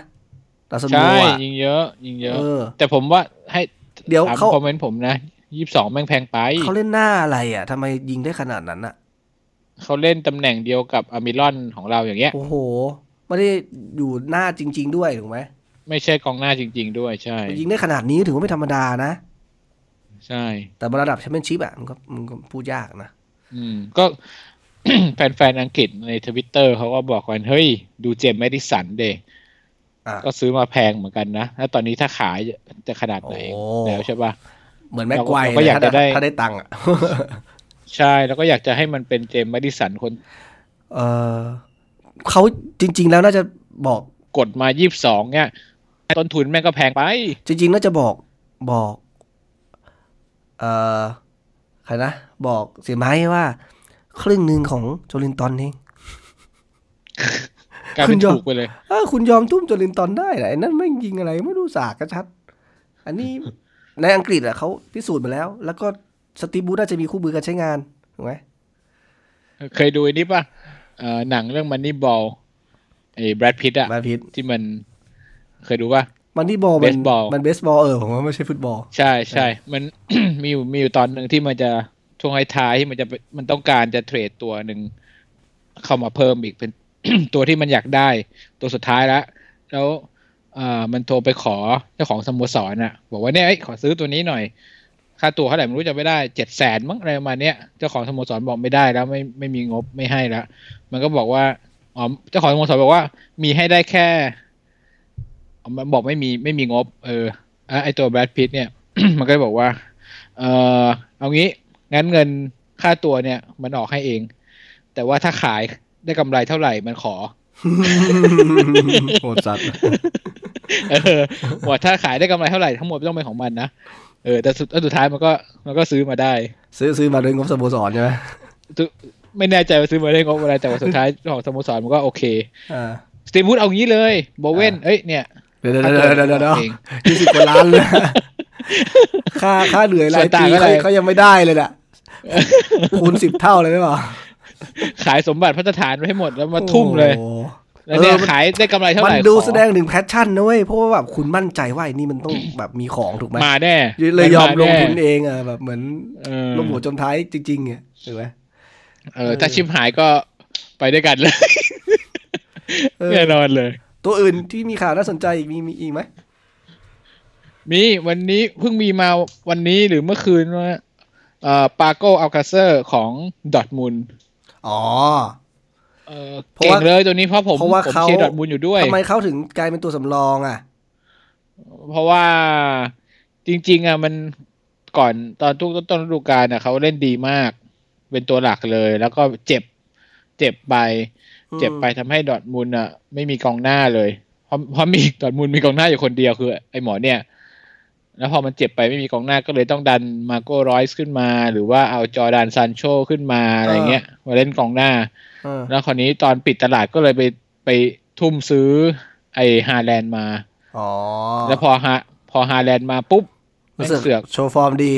ดาวซัลโนใช่อะยิงเยอะ ยิงเยอะเออแต่ผมว่าให้เดี๋ยวถามเขาคอมเมนต์ผมนะ ยี่สิบสองแม่งแพงไป เขาเล่นหน้าอะไรอะทำไมยิงได้ขนาดนั้นอะเขาเล่นตำแหน่งเดียวกับอามิรอนของเราอย่างเงี้ย โอ้โห ไม่ได้อยู่หน้าจริง ๆ ด้วยถูกไหมไม่ใช่กองหน้าจริง ๆ ด้วยใช่ ยิงได้ขนาดนี้ถือว่าไม่ธรรมดานะ ใช่ แต่ระดับแชมเปี้ยนชิพอะมันก็มันก็พูดยากนะ อืม ก็ แฟนๆอังกฤษในทวิตเตอร์เขาก็บอกกันเฮ้ย ดูเจมส์แมดิสันเดอะก็ซื้อมาแพงเหมือนกันนะ แล้วตอนนี้ถ้าขายจะขนาดไหนโอ้แล้วใช่ปะ เหมือนแม็กไกวร์เราก็อยากนะจะได้ถ้าได้ตังค์อะใช่แล้วก็อยากจะให้มันเป็นเจมส์แมดิสันคน เออเขาจริง ๆ แล้วน่าจะบอกกดมายี่สิบสองเนี่ยต้นทุนแม่งก็แพงไป จริง ๆ น่าจะบอกบอก เอ่อใครนะ บอกเสียไม้ว่า ครึ่งหนึ่งของโจลินตันเองกลายเป็นคุณยอมถูกไปเลยเออคุณยอมทุ่มโจลินตันได้เหรอไอ้นั่นไม่งยิงอะไรไม่รู้สากกระชัด อันนี้ ในอังกฤษอะเขาพิสูจน์มาแล้ว แล้วก็สตีฟบูธน่าจะมีคู่มือการใช้งานถูกไหมเคยดูไอันนี้ป่ะเอ่อหนังเรื่องมันนี่บอลไอ้แบรดพิตอะมาพิษที่มันเคยดูป่ะมันที่บอลมัน Baseball มันเบสบอลเออผมว่าไม่ใช่ฟุตบอล ใช่ใช่มันมีอยู่มีอยู่ตอนหนึ่งที่มันจะช่วงท้ายๆที่มันจะมันต้องการจะเทรดตัวหนึ่งเข้ามาเพิ่มอีกเป็นตัวที่มันอยากได้ ตัวสุดท้ายแล้วแล้ว อ่ามันโทรไปขอเจ้าของสโมสรน่ะ บอกว่าเนี่ยเอ้ขอซื้อตัวนี้หน่อย ค่าตัวเท่าไหร่ไม่รู้จะไม่ได้เจ็ดแสนมั้งอะไรประมาณเนี้ยเจ้าของสโมสรบอกไม่ได้แล้วไม่ไม่มีงบไม่ให้แล้ว มันก็บอกว่าอ๋อเจ้าของสโมสรบอกว่า มีให้ได้แค่อ๋อมันบอกไม่มีไม่มีงบ เออไอตัวแบรดพิตเนี่ย มันก็บอกว่า เออเอางี้งั้นเงินค่าตัวเนี่ย มันออกให้เอง แต่ว่าถ้าขายได้กำไรเท่าไหร่มันขอโหดสัตว์ เออว่าถ้าขายได้กำไรเท่าไหร่ทั้งหมดต้องเป็นของมันนะเออแต่สุดแล้วสุดท้ายมันก็มันก็ซื้อมาได้ ซื้อซื้อมาด้วยงบสโมสรใช่ไหมไม่แน่ใจว่าซื้อมาได้งบอะไรแต่ว่าสุดท้ายของสโมสรมันก็โอเคอ่าสตีฟวูดเอางี้เลยโบเวนเอ้ยเนี่ยเดี๋ยวเดี๋ยวเดี๋ยวเดี๋ยวเดี๋ยวเดี๋ยวเองยี่สิบกว่าล้านเลยค่าค่าเหนื่อยรายส่วนต่าปีงอะไรเขาเขายังไม่ได้เลยน่ะคูณสิบเท่าเลยไหมเปล่าขายสมบัติพัฒฐานไว้ให้หมดแล้วมาทุ่มเลยโอ้โห แล้วเนี่ยเออมันขายได้กำไรเท่าไหมันร่ดูขอแสดงถึงแพชชั่นนะเว้ยเพราะว่าแบบคุณมั่นใจว่าไอ้นี่มันต้องแบบมีของถูกไหมมาแน่เลยยอมลงทุนแน่เองอะแบบเหมือนเออลงหัวจมท้ายจริงๆเนี่ยถูกไหมเออ ถ้าชิมหายก็ไปด้วยกันเลยเออแน่นอนเลย ตัวอื่นที่มีข่าวน่าสนใจอีกมีมีอีกไหมมีวันนี้เพิ่งมีมาวันนี้หรือเมื่อคืนว่าเอ่อปาโกอัลคาเซอร์ของดอร์ทมุนด์อ๋อ เออเพราะเก่ว่างเลยตัวนี้เพราะผมเพราะว่าผมเขาเชียร์ดอร์ทมุนด์อยู่ด้วยทำไมเขาถึงกลายเป็นตัวสำรองอะ เพราะว่าจริง ๆ อะมันก่อนตอนทุกต้นฤดูกาลอะเขาเล่นดีมาก เป็นตัวหลักเลย แล้วก็เจ็บ เจ็บไปอืมเจ็บไปทำให้ดอร์ทมุนด์อะ ไม่มีกองหน้าเลยเพราะเพราะมีดอร์ทมุนด์มีกองหน้าอยู่คนเดียวคือ ไอ้หมอเนี่ย แล้วพอมันเจ็บไปไม่มีกองหน้าก็เลยต้องดันมาโก้รอยส์ขึ้นมา หรือว่าเอาจอร์แดนซานโชขึ้นมาอะไรเงี้ยมาเล่นกองหน้าเออแล้วคราวนี้ตอนปิดตลาดก็เลยไปไปทุ่มซื้อ ไอ้ฮาแลนด์มาอ๋อแล้วพอฮาพอฮาแลนด์มาปุ๊บแม่งเสือกเสือกโชว์ฟอร์มดี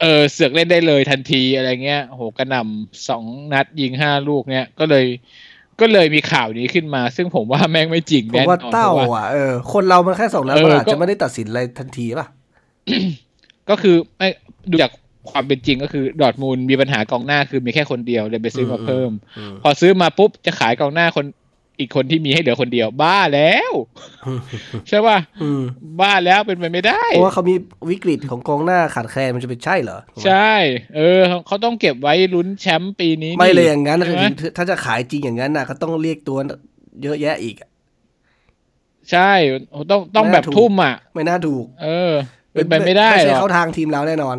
เออเสือกเล่นได้เลยทันทีอะไรเงี้ยโหกระหน่ำสองนัดยิงห้าลูกเนี้ยก็เลย ก็เลยมีข่าวนี้ขึ้นมา ซึ่งผมว่าแม่งไม่จริงผมแน่นอนว่าเต้าพระอะเออคนเรามันแค่สองนัดเออมันอาจก็จะไม่ได้ตัดสินอะไรทันทีป่ะก็คือไม่ดูจากความเป็นจริงก็คือดอร์ทมูลมีปัญหากองหน้าคือมีแค่คนเดียวเลยไปซื้อมาอืมเพิ่มอืมพอซื้อมาปุ๊บจะขายกองหน้าคน อีกคนที่มีให้เหลือคนเดียว บ้าแล้ว ใช่ป่ะอืมบ้าแล้วเป็นไปไม่ได้ เพราะว่าเขามีวิกฤตของกองหน้าขาดแคลนมันจะเป็นใช่เหรอถูกไหมใช่ เออเขาต้องเก็บไว้ลุ้นแชมป์ปีนี้ ไม่เลยอย่างนั้นใช่ไหมคือถ้าจะขายจริงอย่างนั้นน่ะก็ต้องเรียกตัวเยอะแยะอีกอะใช่ต้องต้องไม่แบน่าบถูกทุ่มอะ ไม่น่าถูก เออ เป็นไปไม่ได้ไม่หใช่รอกเข้าทางทีมเราแน่นอน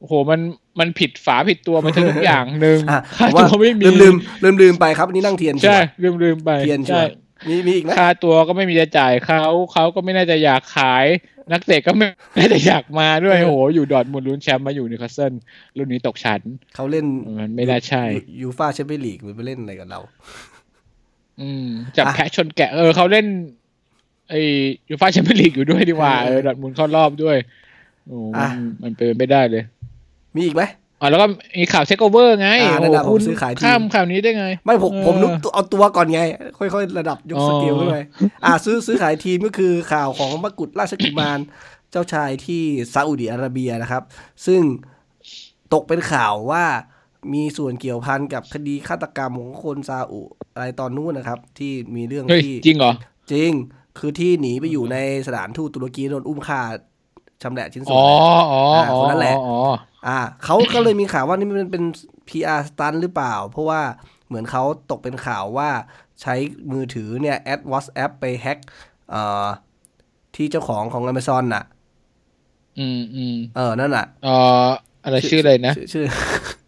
โอ้โหมันมันผิดฝาผิดตัวมันทุกอย่างหนึ่งอะค่าผมว่าตัวไม่มีลืมลืมลืมลืมไปครับอันนี่นั่งเทียนใช่ชัวร์ลืมลืมไปเทียนชัวใช่ร์มีมีอีกไหมค่าตัวก็ไม่มีจะจ่ายเขาเขาก็ไม่น่าจะอยากขาย นักเตะก็ไม่น่าจะอยากมาด้วยโอ้โหอยู่ดอร์ทมุนด์ลุ้นแชมป์มาอยู่นิวคาสเซิลลุ้นหนีตกชั้นเขาเล่นมันไม่น่าใช่ยูฟาแชมเปี้ยนลีกมันไปเล่นอะไรกับเรา อืมจับอะแพะชนแกะเออเขาเล่นไอ้ยูฟ่าแชมเปี้ยนลีกอยู่ด้วยดีกว่าเออดอร์ทมุนด์เข้ารอบด้วยโอ้มันมันเป็นไปไม่ได้เลย มีอีกไหมอ๋อแล้วก็มีข่าวเช็คโอเวอร์ไงอ่าโอ้ระดับโหคุณซื้อขายทีมข้ามข่าวนี้ได้ไง ไม่ผมเออผมนึกเอาตัวก่อนไง ค่อยๆ ระดับยกอ๋อสเกลขึ้นไปอ่าซื้อซื้อขายทีมก็คือข่าวของมกุฎราชกุมารเจ้าชายที่ซาอุดิอาระเบียนะครับ ซึ่งตกเป็นข่าวว่ามีส่วนเกี่ยวพันกับคดีฆาตกรรมของคนซาอุอะไรตอนนู้นนะครับ ที่มีเรื่องเฮ้ยที่จริงเหรอจริงคือที่หนีไปอยู่ในสถานทูตตุรกีโดนอุ้มฆ่าชำแหละชิ้นส่วนอ๋ออ๋ออ่าอ๋อคนนั้นแหละ อ๋ออ่าเขาก็เลยมีข่าวว่านี่มันเป็น PR สตันหรือเปล่า เพราะว่าเหมือนเขาตกเป็นข่าวว่าใช้มือถือเนี่ยแอด WhatsApp ไปแฮ็กเอ่อที่เจ้าของของ Amazon น่ะ อืมอืมเออ นั่นน่ะเอ่ออะไรชื่ออะไรนะ ชื่อชื่อ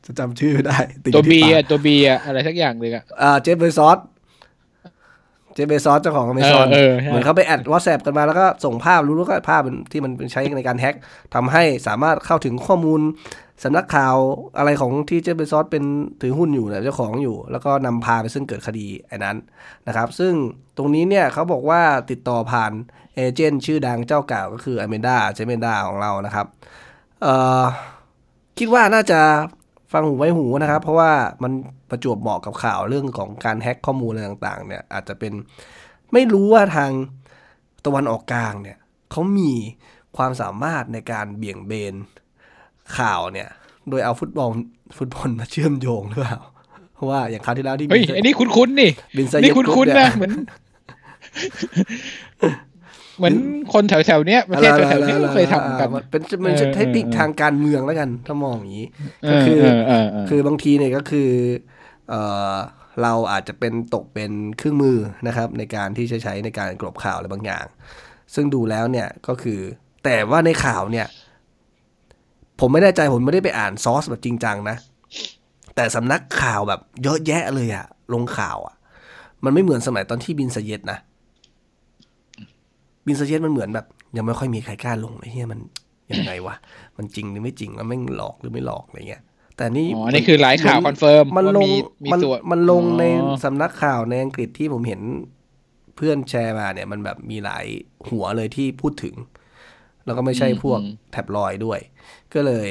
จะจำชื่อไม่ได้ติดอตัวยู่บีที่ปาอะกตัวบีอะอะไรสักอย่างเลยอะอ่าเจฟเบซอส เจฟเบซอสเจ้าของ Amazon เออเออใช่เหมือนเขาไปแอด WhatsApp กันมาแล้วก็ส่งภาพรู้แล้วก็ภาพที่มันเป็นใช้ในการแฮ็กทำให้สามารถเข้าถึงข้อมูลสำนักข่าวอะไรของที่เจฟเบซอสเป็นถือหุ้นอยู่เนี่ยเจ้าของอยู่ แล้วก็นำพาไปซึ่งเกิดคดีไอ้นั้นนะครับ ซึ่งตรงนี้เนี่ยเขาบอกว่าติดต่อผ่านเอเจนต์ชื่อดังเจ้าเก่าก็คืออเมนดาเจเมนดาของเรานะครับเอ่อคิดว่าน่าจะ ฟังหูไว้หูนะครับ เพราะว่ามันประจวบเหมาะกับข่าวเรื่องของการแฮ็กข้อมูลอะไรต่างๆ เนี่ยอาจจะเป็นไม่รู้ว่าทางตะวันออกกลางเนี่ยเขามีความสามารถในการเบี่ยงเบนข่าวเนี่ย โดยเอาฟุตบอลฟุตบอลมาเชื่อมโยงหรือเปล่าเพราะว่าอย่างคราวที่แล้วที่เฮ้ยอันนี้คุ้นๆนี่บินไซนี่เยบคุ้นๆนะเหมือน เหมือนคนแถวๆเนี้ยประเทศแถวๆเนี้ยเคยทำกันมันเป็นมันจะเออเทคนิคเออทางการเมืองแล้วกันถ้ามองอย่างนี้เอก็อคือเออเออเออคือบางทีเนี่ยก็คือเออเราอาจจะเป็นตกเป็นเครื่องมือนะครับ ในการที่จะใช้ในการกลบข่าวอะไรบางอย่าง ซึ่งดูแล้วเนี่ยก็คือ แต่ว่าในข่าวเนี่ย ผมไม่แน่ใจผมไม่ได้ไปอ่านซอสแบบจริงจังนะ แต่สำนักข่าวแบบเยอะแยะเลยอะลงข่าวอะมันไม่เหมือนสมัยตอนที่บินสเยตนะ บินสเยตมันเหมือนแบบ ยังไม่ค่อยมีใครกล้าลงไอ้เฮียมันยังไงวะ มันจริงหรือไม่จริงแล้วแม่งหลอกหรือไม่หลอกอะไรเงี้ยแต่นี่อ๋อนี่คือหลายข่าว confirm มันลงว่ามีมันส่วนมันลงในอ๋อสำนักข่าวในอังกฤษที่ผมเห็นเพื่อนแชร์มาเนี่ย มันแบบมีหลายหัวเลยที่พูดถึง แล้วก็ไม่ใช่พวกแท็บลอยด์ด้วย ก็เลย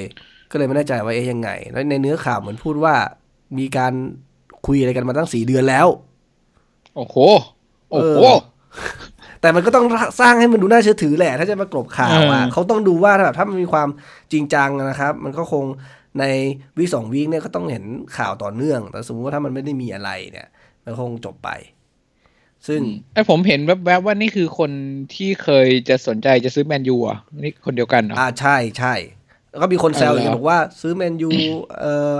ก็เลยไม่แน่ใจว่าเอ๊ยยังไง แล้วในเนื้อข่าวเหมือนพูดว่า มีการคุยอะไรกันมาตั้งสี่เดือนแล้ว โอ้โหโอ้โหเออ แต่มันก็ต้องสร้างให้มันดูน่าเชื่อถือแหละ ถ้าจะมากลบข่าวอะเออเขาต้องดูว่าถ้าแบบถ้ามันมีความจริงจังนะครับ มันก็คงในวีสองวีคเนี่ยก็ต้องเห็นข่าวต่อเนื่อง แต่สมมติว่าถ้ามันไม่ได้มีอะไรเนี่ย มันคงจบไป ซึ่งไอยผมเห็นแวบๆว่านี่คือคนที่เคยจะสนใจจะซื้อแมนยูอะนี่คนเดียวกันเหรออ่าใช่ใช่แล้วก็มีคนแซวเอาอเหรอย่างบอกว่าซื้อแมนยูเอ่อ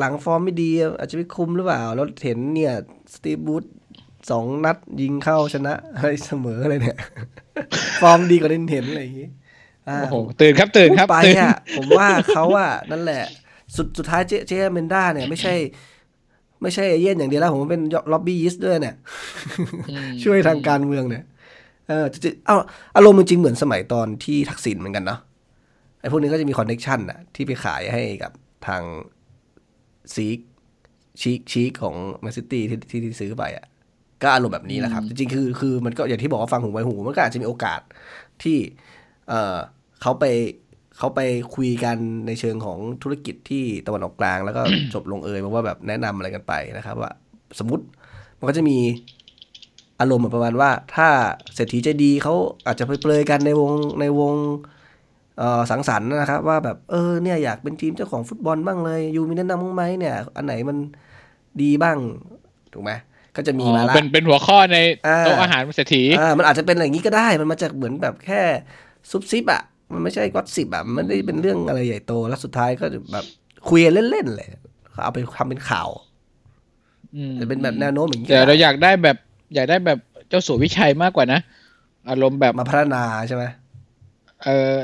หลังๆ ฟอร์มไม่ดีอาจจะไม่คุ้มหรือเปล่า แล้วเห็นเนี่ย สตีฟบูธ สองนัดยิงเข้าชนะอะไรเสมออะไรเนี่ย ฟอร์มดีกว่าที่เห็นอะไรอย่างงี้อ่าโอ้โหตื่นครับตื่นครับพูดไปตื่นอะผมว่าเขาอะนั่นแหละ สุดสุดท้ายเจ๊เจ๊อแมนด้าเนี่ยไม่ใช่ ไม่ใช่เอเย่นต์อย่างเดียวแล้ว ผมเป็น lobbyist ด้วยเนี่ยอืมช่วยทางการเมืองเนี่ยเออจริงๆเอาอารมณ์มันจริงเหมือนสมัยตอนที่ทักษิณเหมือนกันเนาะไอ้พวกนี้ก็จะมี connection อะที่ไปขายให้กับทางชีคชีคชีคของแมนซิตี้ที่ที่ที่ซื้อไปอะ ก็อารมณ์แบบนี้แหละครับ จริงๆคือคือมันก็อย่างที่บอกว่าฟังหูไว้หู มันก็อาจจะมีโอกาสที่เออเขาไปเขาไปคุยกันในเชิงของธุรกิจที่ตะวันออกกลาง แล้วก็จบลงเอยมาว่าแบบแนะนำอะไรกันไปนะครับ ว่าสมมติมันก็จะมีอารมณ์เหมือนประมาณว่าถ้าเศรษฐีใจดีเขาอาจจะไปเปลยกันในวงในวงเอ่อสังสรรค์นะครับ ว่าแบบเออเนี่ยอยากเป็นทีมเจ้าของฟุตบอลบ้างเลยยูมีแนะนำบ้างไหมเนี่ย อันไหนมันดีบ้างถูกไหม ก็จะมีอ๋อมาละเป็นเป็นหัวข้อในอ่าโต๊ะอาหารเศรษฐีอ่ามันอาจจะเป็นอะไรอย่างนี้ก็ได้ มันมาจากเหมือนแบบแค่ซุบซิบอะมันไม่ใช่ก็อตสิบอะมันไม่ได้เป็นเรื่องอะไรใหญ่โตแล้วสุดท้ายก็แบบคุยกันเล่นๆเลยเอาไปทำเป็นข่าวอืมจะเป็นแบบแนวโน้มอย่างนี้แต่ก็เราได้อยากได้แบบ อยากได้แบบเจ้าสัววิชัยมากกว่านะ อารมณ์แบบมาพัฒนาใช่ไหมเออ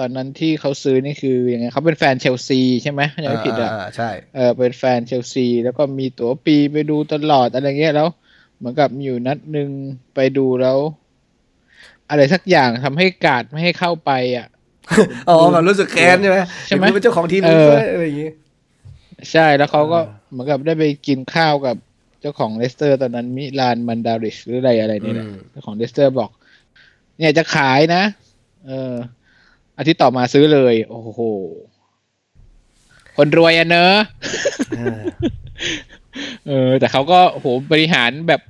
ตอนนั้นที่เขาซื้อนี่คือยังไงเขาเป็นแฟนเชลซีใช่ไหมถ้าจำไม่ผิดอะาใช่เออเป็นแฟนเชลซี แล้วก็มีตั๋วปีไปดูตลอดอะไรเงี้ยแล้ว เหมือนกับมีอยู่นัดหนึ่งไปดูแล้ว อะไรสักอย่างทำให้การ์ดไม่ให้เข้าไปอะอ๋อแบบรู้สึกแค้นใช่ไหมใช่ไหมเห็นเป็นเจ้าของทีมเออด้วยอะไรอย่างงี้ใช่แล้วเขาก็อ่าเหมือนกับได้ไปกินข้าวกับเจ้าของเลสเตอร์ ตอนนั้นมิลานมันดาริชหรืออะไรอะไรนี่แหละเจ้าของเลสเตอร์บอก เนี่ยจะขายนะ เออ อาทิตย์ต่อมาซื้อเลย โอ้โห คนรวยอะเนอะเออเออแต่เขาก็โอ้โหบริหารแบบ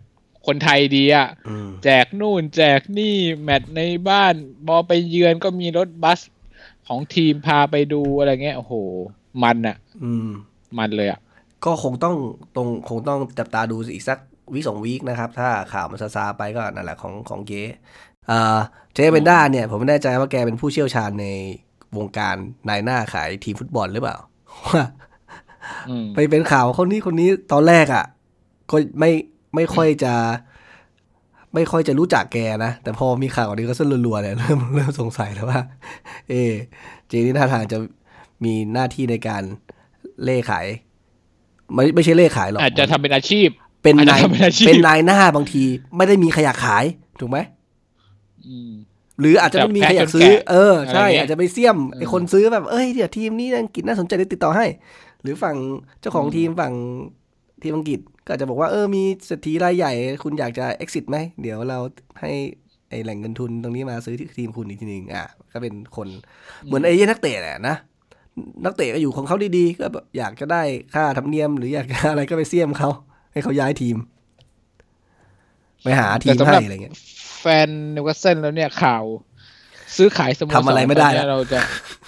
คนไทยดีอะอืมแจกนู่น แจกนี่ แมตช์ในบ้านบอไปเยือนก็มีรถบัสของทีมพาไปดูอะไรเงี้ยโอ้โห มันอะอืม มันเลยอะก็คงต้องตรงคงต้องจับตาดูอีกสักวีสองวีคนะครับ ถ้าข่าวมันซาซาไปก็นั่นแหละของของเก๋อ่า เจเบนด้าเนี่ยผมไม่แน่ใจว่าแกเป็นผู้เชี่ยวชาญในวงการนายหน้าขายทีมฟุตบอลหรือเปล่าว่าอืมไปเป็นข่าวคนนี้คนนี้ตอนแรกอะ ก็ไม่ไม่ค่อยจะ ไม่ค่อยจะรู้จักแกนะ แต่พอมีข่าวนี้ก็เส้นรัวๆเนี่ยเริ่มเริ่มสงสัยแล้วว่า เอะเจนี่ท่าทางจะมีหน้าที่ในการเล่ขาย ไม่ไม่ใช่เล่ขายหรอกอาจจะทำเป็นอาชีพ เป็นอาจจะนายทำเป็นอาชีพเป็นนายหน้าบางที ไม่ได้มีใครอยากขายถูกไหมอืม หรืออาจจะไม่มีใครอยากซื้อแบบแพะจนแกะเออใช่อะไรเงี้ยอาจจะไปเสี่ยมเออไอคนซื้อแบบเอ้ยเดี๋ยวทีมนี้อังกฤษน่าสนใจเดี๋ยวติดต่อให้ หรือฝั่งเจ้าของทีมฝั่งทีมอังกฤษก็อาจจะบอกว่าเออมีเศรษฐีรายใหญ่ คุณอยากจะ exit ไหมเดี๋ยวเราให้ไอแหล่งเงินทุนตรงนี้มาซื้อที่ทีมคุณอีกทีหนึ่งอะก็เป็นคนเหมือนไอ้เย่นนักเตะแหละนะนักเตะก็อยู่ของเขาดีๆ ก็แบบอยากจะได้ค่าธรรมเนียม หรืออยากจะอะไรก็ไปเสี่ยมเขาให้เขาย้ายทีม ไปหาทีมแต่สำหรับให้อะไรเงี้ย แฟนนิวคาสเซิลแล้วเนี่ยข่าว ซื้อขายสโมสรทำอะไรไม่ได้ตนเนี้ยอะเราจะ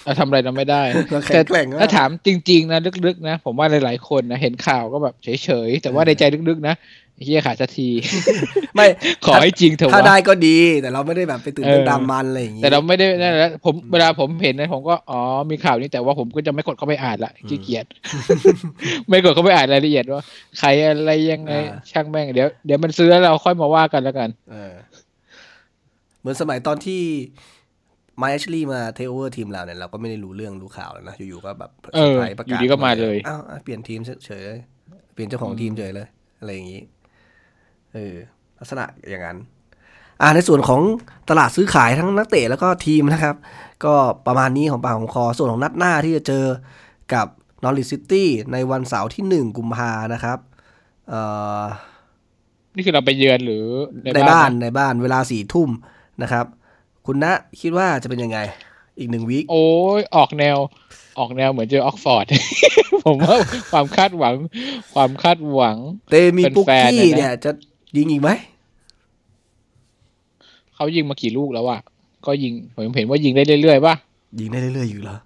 เราทำอะไรเราไม่ได้เราแข็แต่งแกร่งมากถ้าถามจริง ๆ นะลึกๆ นะ ผมว่าหลายๆคนนะเห็นข่าวก็แบบเฉยๆ แต่ว่าในใจลึกๆ นะเฮียขายสักที ไม่ขอให้จริงเถอะถ้าวะได้ก็ดีแต่เราไม่ได้แบบไปตื่นเต้นเออตามมันอะไรอย่างงี้แต่เราไม่ได้นั่นแหละผมเวลาผมเห็นนะผมก็อ๋อมีข่าวนี้แต่ว่าผมก็จะไม่กดเข้าไปอ่านละขี้เกียจไม่กดเข้าไปอ่านรายละเอียดว่าใครอะไรยังไงช่างแม่งเดี๋ยวเดี๋ยวมันซื้อแล้วเราค่อยมาว่ากันแล้วกัน เออเหมือนสมัยตอนที่ไมค์แอชลีย์มาเทคโอเวอร์ทีมเราเนี่ยเราก็ไม่ได้รู้เรื่องรู้ข่าวแล้วนะ อยู่ๆก็แบบเออซร์ไพรส์ประกาศอยู่ดีก็มาเลยอ้าวอะเปลี่ยนทีมเฉยๆเลยเปลี่ยนเจ้าของทีมเฉยเลย อะไรอย่างนี้เออลักษณะอย่างนั้น อ่าในส่วนของตลาดซื้อขายทั้งนักเตะแล้วก็ทีมนะครับ ก็ประมาณนี้ของปากของคอส่วนของนัดหน้าที่จะเจอกับนอริซิตี้ในวันเสาร์ที่หนึ่งกุมภานะครับเอ่อนี่คือเราไปเยือนหรือในในบ้าบ้านนในบ้านเวลาสี่ทุ่ม นะครับ คุณณคิดว่าจะเป็นยังไง อีกหนึ่งวีคโอ้ยออกแนวออกแนวเหมือนเจอออกฟอร์ด ผมว่าความคาดหวัง ความคาดหวัง เตมีปุกแฟนๆกี้นะเนี่ย จะยิงอีกไหม เขายิงมากี่ลูกแล้วอะก็ยิง ผมเห็นว่ายิงได้เรื่อยๆป่ะ ยิงได้เรื่อยๆอยู่เหรอ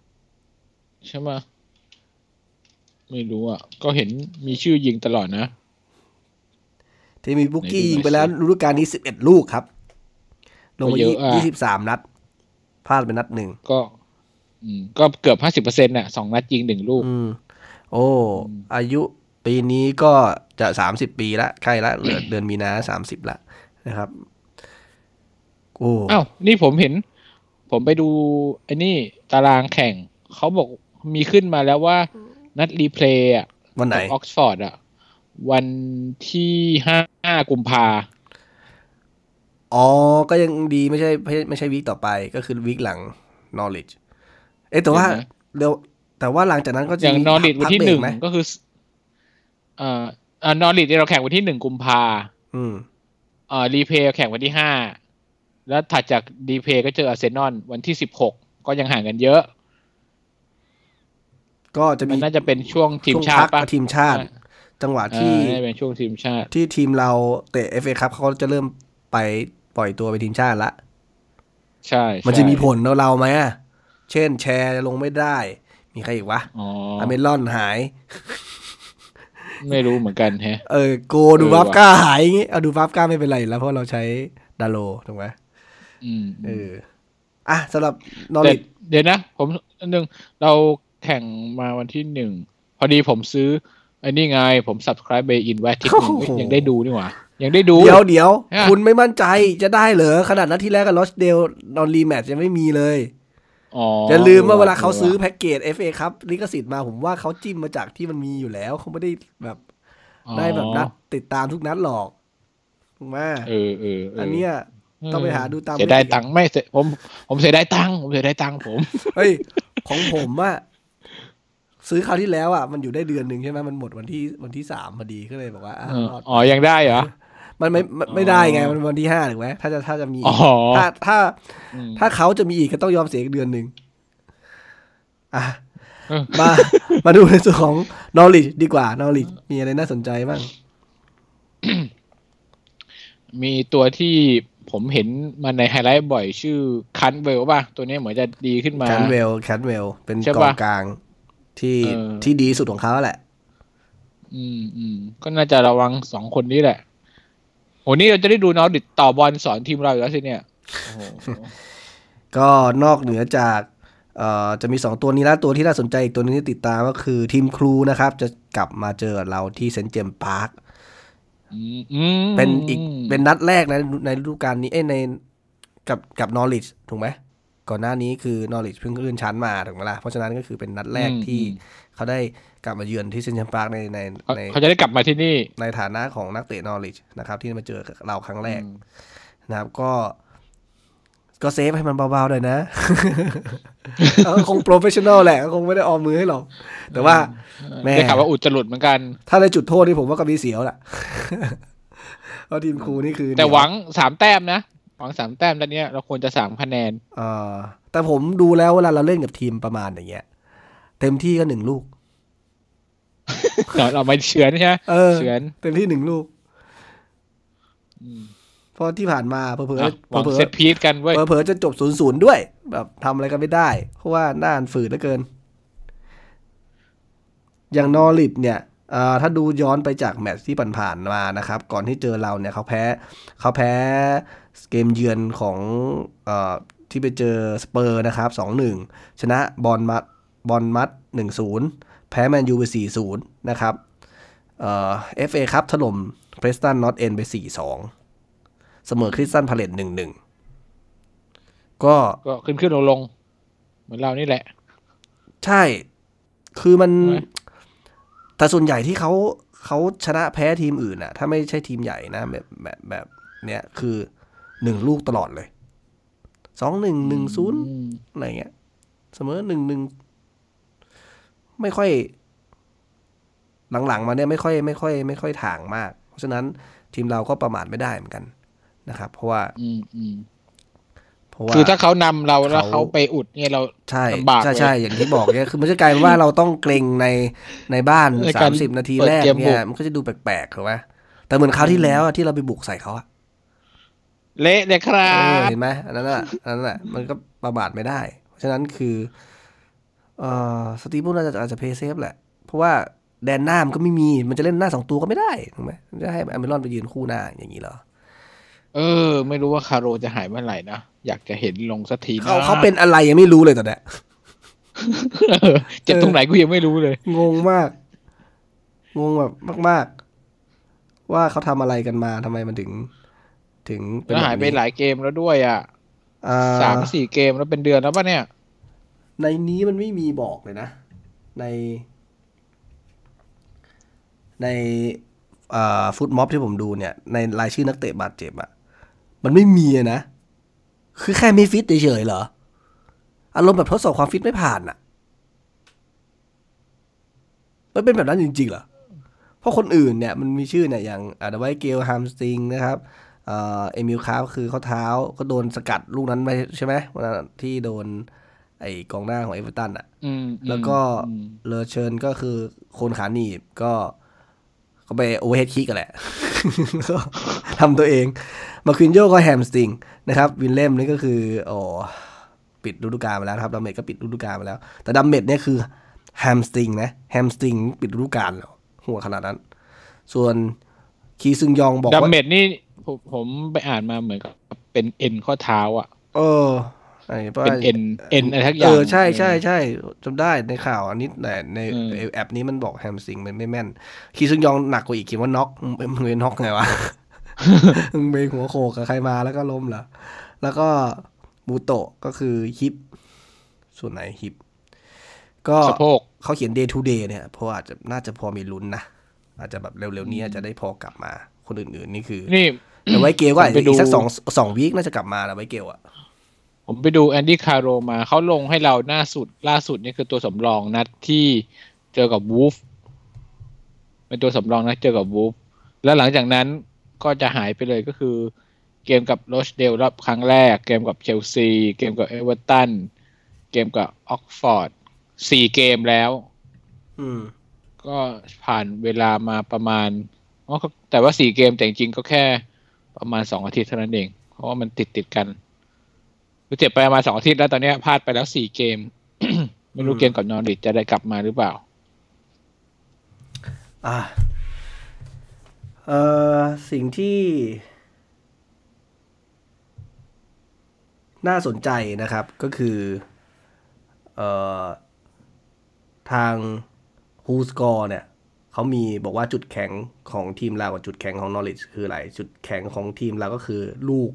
ใช่ไหมยไม่รู้อะ ก็เห็นมีชื่อยิงตลอดนะเตมีปุกกี้ไหนดูหน่อยยิงไปแล้วฤดูกาลนี้สิบเอ็ดลูกครับ ลงมาก็เยอะอะยี่สิบสามนัดพลาดไปนัดหนึ่งก็อืมก็เกือบห้าสิบเปอร์เซ็นต์น่ะสองนัดยิงหนึ่งลูกอืมโอ้ อายุปีนี้ก็จะสามสิบปีละใกล้ละเหลือเดือนมีนาสามสิบละนะครับโอ้อ้าวนี่ผมเห็น ผมไปดูไอ้นี่ตารางแข่ง เขาบอกมีขึ้นมาแล้วว่านัด replay อะวันไหนออกซ์ฟอร์ดอะ วันที่ห้ากุมภา อ๋อ ก็ยังดีไม่ใช่ไม่ใช่ไม่ใช่ week ต่อไปก็คือ week หลัง นอริช เอ๊ะแต่ว่าเห็นไหมเดี๋ยวแต่ว่าหลังจากนั้นก็จะอย่างมีนอริดพัวันกที่เบรหนึ่กงไหมก็คือ เอ่อเอ่อนอริดเราแข่งวันที่หนึ่งกุมภาอืมเอ่อรีเพย์แข่งวันที่ห้าแล้วถัดจากรีเพย์ก็เจออาร์เซนอลวันที่สิบหกก็ยังห่างกันเยอะ ก็จะมัมีนน่าจะเป็นช่วงทีมช่วงชาพัติกปะกับทีมชาติ จังหวะที่ที่น่าจะเป็นช่วงทีมชาติ ที่ทีมเราเตะ FA ครับเขาจะเริ่ม ไปปล่อยตัวไปทีมชาติละใช่ มันจะมีใช่ผลเราเราไหมอะเช่นแชร์ลงไม่ได้ มีใครอีกวะอ๋ออเมรอนหาย ไม่รู้เหมือนกันแฮะ เออโกดูเออบัฟว่ะก้าหายอย่างงี้เอาดูบัฟก้าไม่เป็นไรอยู่แล้วเพราะเราใช้ดาโลถูกไหมอืมเอออะสำหรับนอแต่ริดเดี๋ยวนะ ผมอันหนึ่งเราแข่งมาวันที่หนึ่ง พอดีผมซื้อไอ้นี่ไง ผม subscribe ไปอินไว้ที่ยังได้ดูนี่หว่า ยังได้ดู เดี๋ยวเดี๋ยวฮะคุณไม่มั่นใจจะได้เหรอขนาดนัดที่แรกกับรอชเดลนอน rematch ยังไม่มีเลยอ๋ออย่าลืมว่าเวลาเขาว่ะซื้อแพ็กเกจ FA ครับลิขสิทธิ์มาผมว่าเขาจิ้มมาจากที่มันมีอยู่แล้วเขาไม่ได้แบบอ๋อได้แบบนัดติดตามทุกนัดหรอกถูกไหมเออเออเออันเนี้ยต้องไปหาดูตามเสียดายตังค์ไม่เสียผม ผมเสียดายตังค์ผมเสียดายตังค์ผมเฮ้ยของผมอะซื้อคราวที่แล้วอะมันอยู่ได้เดือนหนึ่งใช่ไหมมันหมดวันที่วันที่สามพอดีก็เลยบอกว่าอะรอดอ๋อยังได้เหรอ มันไม่ไม่ไม่ได้ไงมันวันที่ห้าถูกไหมถ้าจะถ้าจะมีอ๋อถ้าถ้าอืมถ้าเขาจะมีอีกก็ต้องยอมเสียอีกเดือนหนึ่งอะเออมามาดูในส่วนของ knowledge ดีกว่า knowledge มีอะไรน่าสนใจบ้าง มีตัวที่ผมเห็นมาในไฮไลท์บ่อยชื่อแคนต์เวลล์ป่ะ ตัวนี้เหมือนจะดีขึ้นมาแคนต์เวลล์แคนต์เวลล์เป็นกองกลางใช่ปะที่เออที่ดีสุดของเขาแหละ อืมอืมก็น่าจะระวังสองคนนี้แหละ โหนี่เราจะได้ดูนอริชต่อบอลสอนทีมเราอยู่แล้วสิเนี่ยโอ้โหก็นอกเหนือจากเอ่อจะมี 2 ตัวนี้แล้วตัวที่น่าสนใจอีกตัวนึงที่ติดตามก็คือทิมครูลนะครับ จะกลับมาเจอเราที่เซนต์เจมส์พาร์คอืมอืมเป็นอีกเป็นนัดแรกในในฤดูกาลนี้เอ้ยในกับกับนอริ g ถูกไหมก่อนหน้านี้คือนอริ g เพิ่งขึ้นชั้นมาถูกไหมล่ะเพราะฉะนั้นก็คือเป็นนัดแรกที่เขาได้กลับมาเยือนที่เซนต์เจมส์พาร์คในในเขาในเขาจะได้กลับมาที่นี่ ในฐานะของนักเตะนอริ g นะครับที่มาเจอเราครั้งแรกอืมนะครับก็ก็ save ให้มันเบาๆหน่อยนะเออคง professional แหละก็คงไม่ได้ออมมือให้หรอก แต่ว่าแม่ได้ข่าวว่าอุดจรดเหมือนกัน ถ้าได้จุดโทษนี่ผมว่าก็มีเสียวแหละเพราะทิมครูลนี่คือ แต่หวังสามแต้มนะ หวังสามแต้มแล้วเนี้ยเราควรจะสามคะแนน เออแต่ผมดูแล้วเวลาเราเล่นกับทีมประมาณอย่างเงี้ย เต็มที่ก็หนึ่งลูก เราเราไม่เฉือนใช่ไหมเออเฉือนเต็มที่หนึ่งลูกอืมเพราะที่ผ่านมาเผลออะๆหวังเผลอเซตพีทกันเว้ยๆเผลอๆจะจบศูนย์ศูนย์ด้วย แบบทำอะไรกันไม่ได้ เพราะว่าหน้าอันฝืดเหลือเกิน อย่างนอริดเนี่ยเอ่อถ้าดูย้อนไปจากแมตช์ที่ผ่านๆมานะครับ ก่อนที่เจอเราเนี่ยเขาแพ้เขาแพ้เกมเยือนของเอ่อที่ไปเจอสเปอร์นะครับสองหนึ่งชนะบอร์นมัธบอร์นมัธหนึ่งศูนย์ แพ้แมนยูไปสี่ศูนย์นะครับเอ่อ FA ครับถล่มเพรสตันนอร์ทเอนด์ไปสี่สองเสมอคริสตัลพาเลซหนึ่งหนึ่งก็ก็ขึ้นขึ้นลงลง เหมือนเรานี่แหละ ใช่ คือมันใช่ไหมแต่ส่วนใหญ่ที่เขาเขาชนะแพ้ทีมอื่นอะถ้าไม่ใช่ทีมใหญ่นะ แบบแบบแบบเนี้ยคือหนึ่งลูกตลอดเลยสองหนึ่งหนึ่งศูนย์อืมอะไรเงี้ย เสมอหนึ่งหนึ่ง ไม่ค่อย หลังๆมาเนี่ยไม่ค่อยไม่ค่อย ไม่ค่อยถ่างมาก เพราะฉะนั้นทีมเราก็ประมาทไม่ได้เหมือนกันนะครับ เพราะว่าอืมอืมเพราะว่าคือถ้าเขานำเราแล้วเขาเขาไปอุดเนี่ยเราใช่ลำบากใช่เลยใช่อย่างที่บอกเนี่ยคือมันจะกลายเป็นว่าเราต้องเกรงในในบ้านในสาการมสิบนาทีเปิดแรกเกมบุเนี่ยกมันก็จะดูแปลกๆถูกไหมแต่เหมือนคราวที่แล้วอะที่เราไปบุกใส่เขาอะเละเลยครัเออบเห็นไหมอันนั้นอะอันนั้นอะมันก็ประมาทไม่ได้ เพราะฉะนั้นคือ เอ่อสตีฟพูน่าจะอาจจะเพย์เซฟแหละ เพราะว่าแดนหน้ามันก็ไม่มี มันจะเล่นหน้าสองตัวก็ไม่ได้ถูกไหมจะให้อเมรอนไปยืนคู่หน้าอย่างนี้เหรอ เออ ไม่รู้ว่าคาโรจะหายเมื่อไหร่นะ อยากจะเห็นลงสักทีนะเขาเขาเป็นอะไรยังไม่รู้เลยตอนเนี้ยเออเจ็บตรงไหนกูยังไม่รู้เลย งงมาก งงแบบมาก ๆ ว่าเขาทำอะไรกันมาทำไมมันถึง ถึงเป็นแล้วแบบหายไปนี้หลายเกมแล้วด้วยอะอ่สามสี่เกมแล้วเป็นเดือนแล้วปะเนี่ย ในนี้มันไม่มีบอกเลยนะ ใน ในฟุตม็อบที่ผมดูเนี่ย ในรายชื่อนักเตะบาดเจ็บอะมันไม่มีนะ คือแค่ไม่ฟิตเฉยๆเหรอ อารมณ์แบบทดสอบความฟิตไม่ผ่านอะมันเป็นแบบนั้นจริงๆเหรอ เพราะคนอื่นเนี่ยมันมีชื่อเนี่ยอย่างอาดไวท์เกล hamstring นะครับเอเอมิลคราฟท์คือข้อเท้าก็โดนสกัดลูกนั้นไปใช่ไหมวันที่โดน ไอ้กองหน้าของเอเวอร์ตันอะอืมแล้วก็อืมเลอเฌินก็คือโคนขาหนีบก็ก็ไป overhead kick กันแหละก็ทำตัวเอง มานกีโญก็ hamstring นะครับวิลเลมส์นี่ก็คือโอ้ปิดฤดูกาลมาแล้วนะครับดัมเมตต์ก็ปิดฤดูกาลมาแล้ว แต่ดัมเมตต์เนี่ยคือ hamstring นะ hamstring ปิดฤดูกาลแล้วหัวขนาดนั้น ส่วนคีซึงยองบอกดัมว่าเมดนี่ผมผมไปอ่านมาเหมือนกับเป็นเอ็นข้อเท้าอะ เออ ไอ้เป็นเอ็นเอ็นอะไรทักอเอย่างอใช่ใช่เอใช่จำได้ในข่าวอันนี้แต่ในอืมในแอปนี้มันบอกแฮมสตริงมันไม่แม่น คีซึงยองหนักกว่าอีกคิดว่าน็อกมึงมึงเป็นน็อกไงวะมึงไปหัวโขกกับใครมาแล้วก็ล้มเหรอ แล้วก็มูโตะก็คือฮิป ส่วนไหนฮิป ก็สะโพกเขาเขียน day to day เนี่ยเพราะอาจจะน่าจะพอมีลุ้นนะ อาจจะแบบเร็วๆนี้อาจจะได้พอกลับมา คนอื่นๆนี่คือ นี่แต่ไว้เกลก็อาจผมจะไปดูอีกสักสองสองวีคน่าจะกลับมาแล้วไว้เกลอะ ผมไปดูแอนดี้แคร์โรลล์มาเขาลงให้เราหน้าสุดล่าสุดนี่คือตัวสำรองนัดที่เจอกับวูล์ฟเป็นตัวสำรองนัดเจอกับวูล์ฟแล้วหลังจากนั้นก็จะหายไปเลยก็คือ เกมกับโรชเดลรอบครั้งแรก เกมกับเชลซีเกมกับเอเวอร์ตันเกมกับออกซ์ฟอร์ดสี่เกมแล้ว อืม ก็ผ่านเวลามาประมาณอ๋อก็แต่ว่าสี่เกมแต่จริงๆก็แค่ประมาณสองอาทิตย์เท่านั้นเอง เพราะว่ามันติดติดๆกัน คือเจ็บไปประมาณสองอาทิตย์แล้วตอนเนี้ยพลาดไปแล้วสี่เกม ไม่รู้อืมเกมกับนอริทจะได้กลับมาหรือเปล่า อ่าเอ่อสิ่งที่ น่าสนใจนะครับก็คือเอ่อทางฮูสกอร์เนี่ยเขามีบอกว่าจุดแข็งของทีมเรากับจุดแข็งของนอริ g คืออะไร จุดแข็งของทีมเราก็คือลูก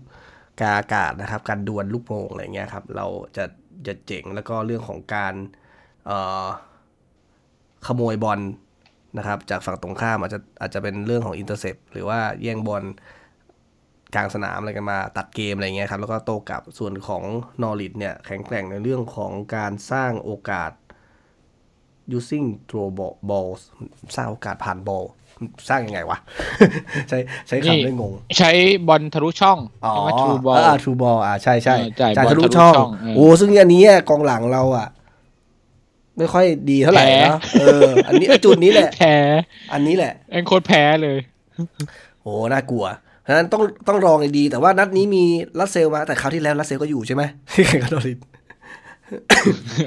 กาอากาศนะครับ การดวลลูกโป่งอะไรเงี้ยครับ เราจะจะเจ๋งแล้วก็เรื่องของการขโมยบอลนะครับ จากฝั่งตรงข้ามอาจจะอาจจะเป็นเรื่องของอินเตอร์เซปหรือว่าแย่งบอลกลางสนามอะไรกันมาตัดเกมอะไรเงี้ยครับ แล้วก็โตกลับส่วนของนอริทเนี่ยแข็งแกร่งในเรื่องของการสร้างโอกาส using throw ball balls สร้างโอกาสผ่านบอล สร้างยังไงวะ ใช้ใช้นี่คำได้งง ใช้บอลทะลุช่องอ๋อใช่ไหมทรูบอลอ่าทรูบอลอ่าใช่ใช่เออจ่ายจ่ายบอลทะลุทะลุช่องช่องเออโอ้ซึ่งอันนี้อะกองหลังเราอะ ไม่ค่อยดีเท่าไหร่แพ้นะเออ อันนี้จุดนี้แหละแพ้อันนี้แหละเอ็นโคตรแพ้เลยโหน่ากลัวเพราะฉะนั้นต้องต้องรองให้ดีแต่ว่านัดนี้มีรัสเซลมาแต่คราวที่แล้วรัสเซลก็อยู่ใช่ไหมที่แข่งกับนอริช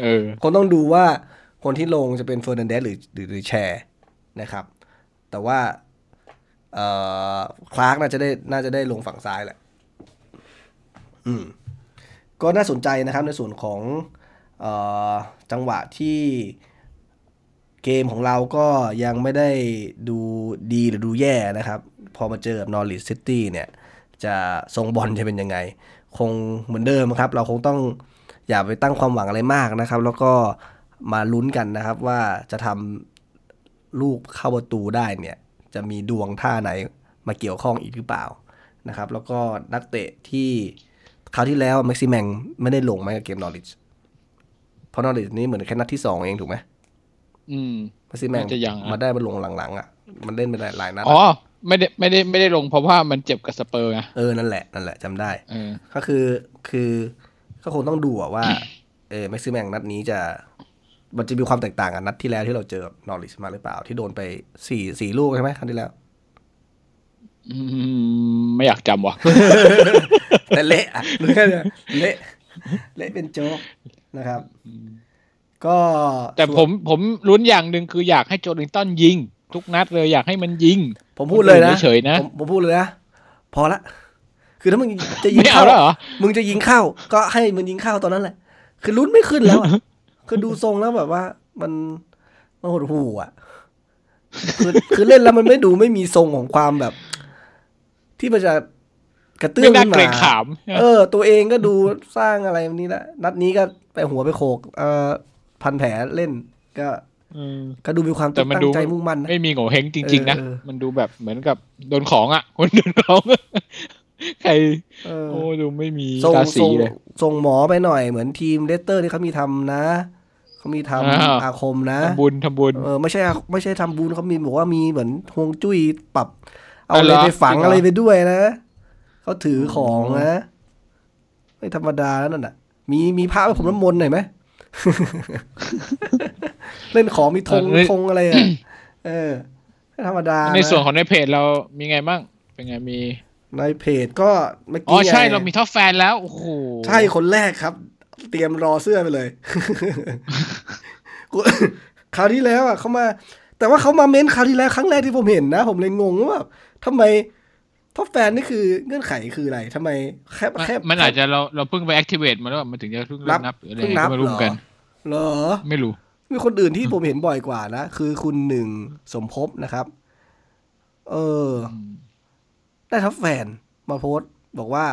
เออคนต้องดูว่าคนที่ลงจะเป็นเฟอร์นันเดสหรือหรือหรือแชร์นะครับ แต่ว่าเออคลาร์กน่าจะได้น่าจะได้ลงฝั่งซ้ายแหละ อืม ก็น่าสนใจนะครับในส่วนของเออจังหวะที่เกมของเราก็ยังไม่ได้ดูดีหรือดูแย่นะครับ พอมาเจอกับนอริ c ซิตี้เนี่ย จะทรงบอลจะเป็นยังไง คงเหมือนเดิมครับ เราคงต้องอย่าไปตั้งความหวังอะไรมากนะครับ แล้วก็มาลุ้นกันนะครับว่าจะทำ ลูกเข้าประตูได้เนี่ย จะมีดวงท่าไหนมาเกี่ยวข้องอีกหรือเปล่านะครับ แล้วก็นักเตะที่คราวที่แล้วแม็กซิแมงไม่ได้ลงไหมกับเกมนอริ g เพราะนอริ g นี่เหมือนแค่นัดที่สองเองถูกไหมอืมแม็กซิแมงน่าจะยังอะมาได้มาลงหลังๆอะมันเล่นไปหลายนัดอ๋ออะไม่ได้ไม่ได้ไม่ได้ลงเพราะว่ามันเจ็บกับสเปอร์ไงเออนั่นแหละนั่นแหละจำได้เออก็คือคือก็คงต้องดูอะว่าเออแม็กซิแมงนัดนี้จะ มันจะมีความแตกต่างกับนัดที่แล้วที่เราเจอนอริสมาหรือเปล่า ที่โดนไปสี่สี่ลูกใช่ไหมครั้งที่แล้วอืมไม่อยากจำว่ะแต่เละอะรู้แค่เนี้ยเละเละเป็นโจ๊กนะครับ ก็แต่ผมผมลุ้นอย่างหนึ่งคืออยากให้โจลิงตันยิง ทุกนัดเลยอยากให้มันยิง ผมพูดเลยนะเฉยๆนะผมผมพูดเลยนะพอละ คือถ้ามึงจะยิงไม่เข้าเอาแล้วเหรอมึงจะยิงเข้า ก็ให้มันยิงเข้าตอนนั้นแหละ คือลุ้นไม่ขึ้นแล้วอะ คือดูทรงแล้วแบบว่า มันมันหดหู่อะ คือคือเล่นแล้วมันไม่ดูไม่มีทรงของความแบบ ที่มันจะกระเตื้อไม่งน่าขึ้นเกรงมาขามเออ ตัวเองก็ดูสร้างอะไรแบบนี้ละนัดนี้ก็ไปหัวไปโขกเอ่อพันแผลเล่นก็มก็ดูมีความแต่ตั้งมันดูใจมุ่งมั่นนะไม่มีโง่เฮงจริง ๆ นะเออเออมันดูแบบเหมือนกับโดนของอะ คนโดนของใครเออโอ้ดูไม่มีส่งตาสีส่งเลยส่งหมอไปหน่อยเหมือนทีมเลสเตอร์ที่เขามีทำนะ เขามีทำอ้าวอาคมนะทำบุญทำบุญเออไม่ใช่อาไม่ใช่ทำบุญเขามีบอกว่ามีเหมือนฮวงจุ้ยปรับเอาอ๋ออะเหไรรอไปฝังจริงเหรออะไรไปด้วยนะเขาถือของอ๋อนะไม่ธรรมดาแล้วนั่นน่ะ มีมีพระไว้ผมน้ำมนต์หน่อยไหมเล่นของมีธงธงอะไรอะเออไม่ธรรมดา ในส่วนนะของในเพจเรามีไงบ้างเป็นไงมีในเพจก็เมื่ออ๋อกี้ใช่ไงเรามีท็อปแฟนแล้วโอ้โหใช่คนแรกครับ เตรียมรอเสื้อไปเลยกูคราวที่แล้วอะเขามา แต่ว่าเขามาเม้นคราวที่แล้วครั้งแรกที่ผมเห็นนะ ผมเลยงงว่าแบบทำไม top fan นี่คือเงื่อนไขคืออะไรทำไมแคบมันแคบมันอาจจะเราเราเพิ่งไป activate มาแล้วมันถึงจะเพิ่งเริ่มนับหรืออะไรเพิ่งนับก็ไม่รู้เหมือนกันเหรอไม่รู้มีคนอื่นที่ผมเห็นบ่อยกว่านะ คือคุณหนึ่งสมภพนะครับ เออ ได้ top fan มาโพสต์ บอกว่า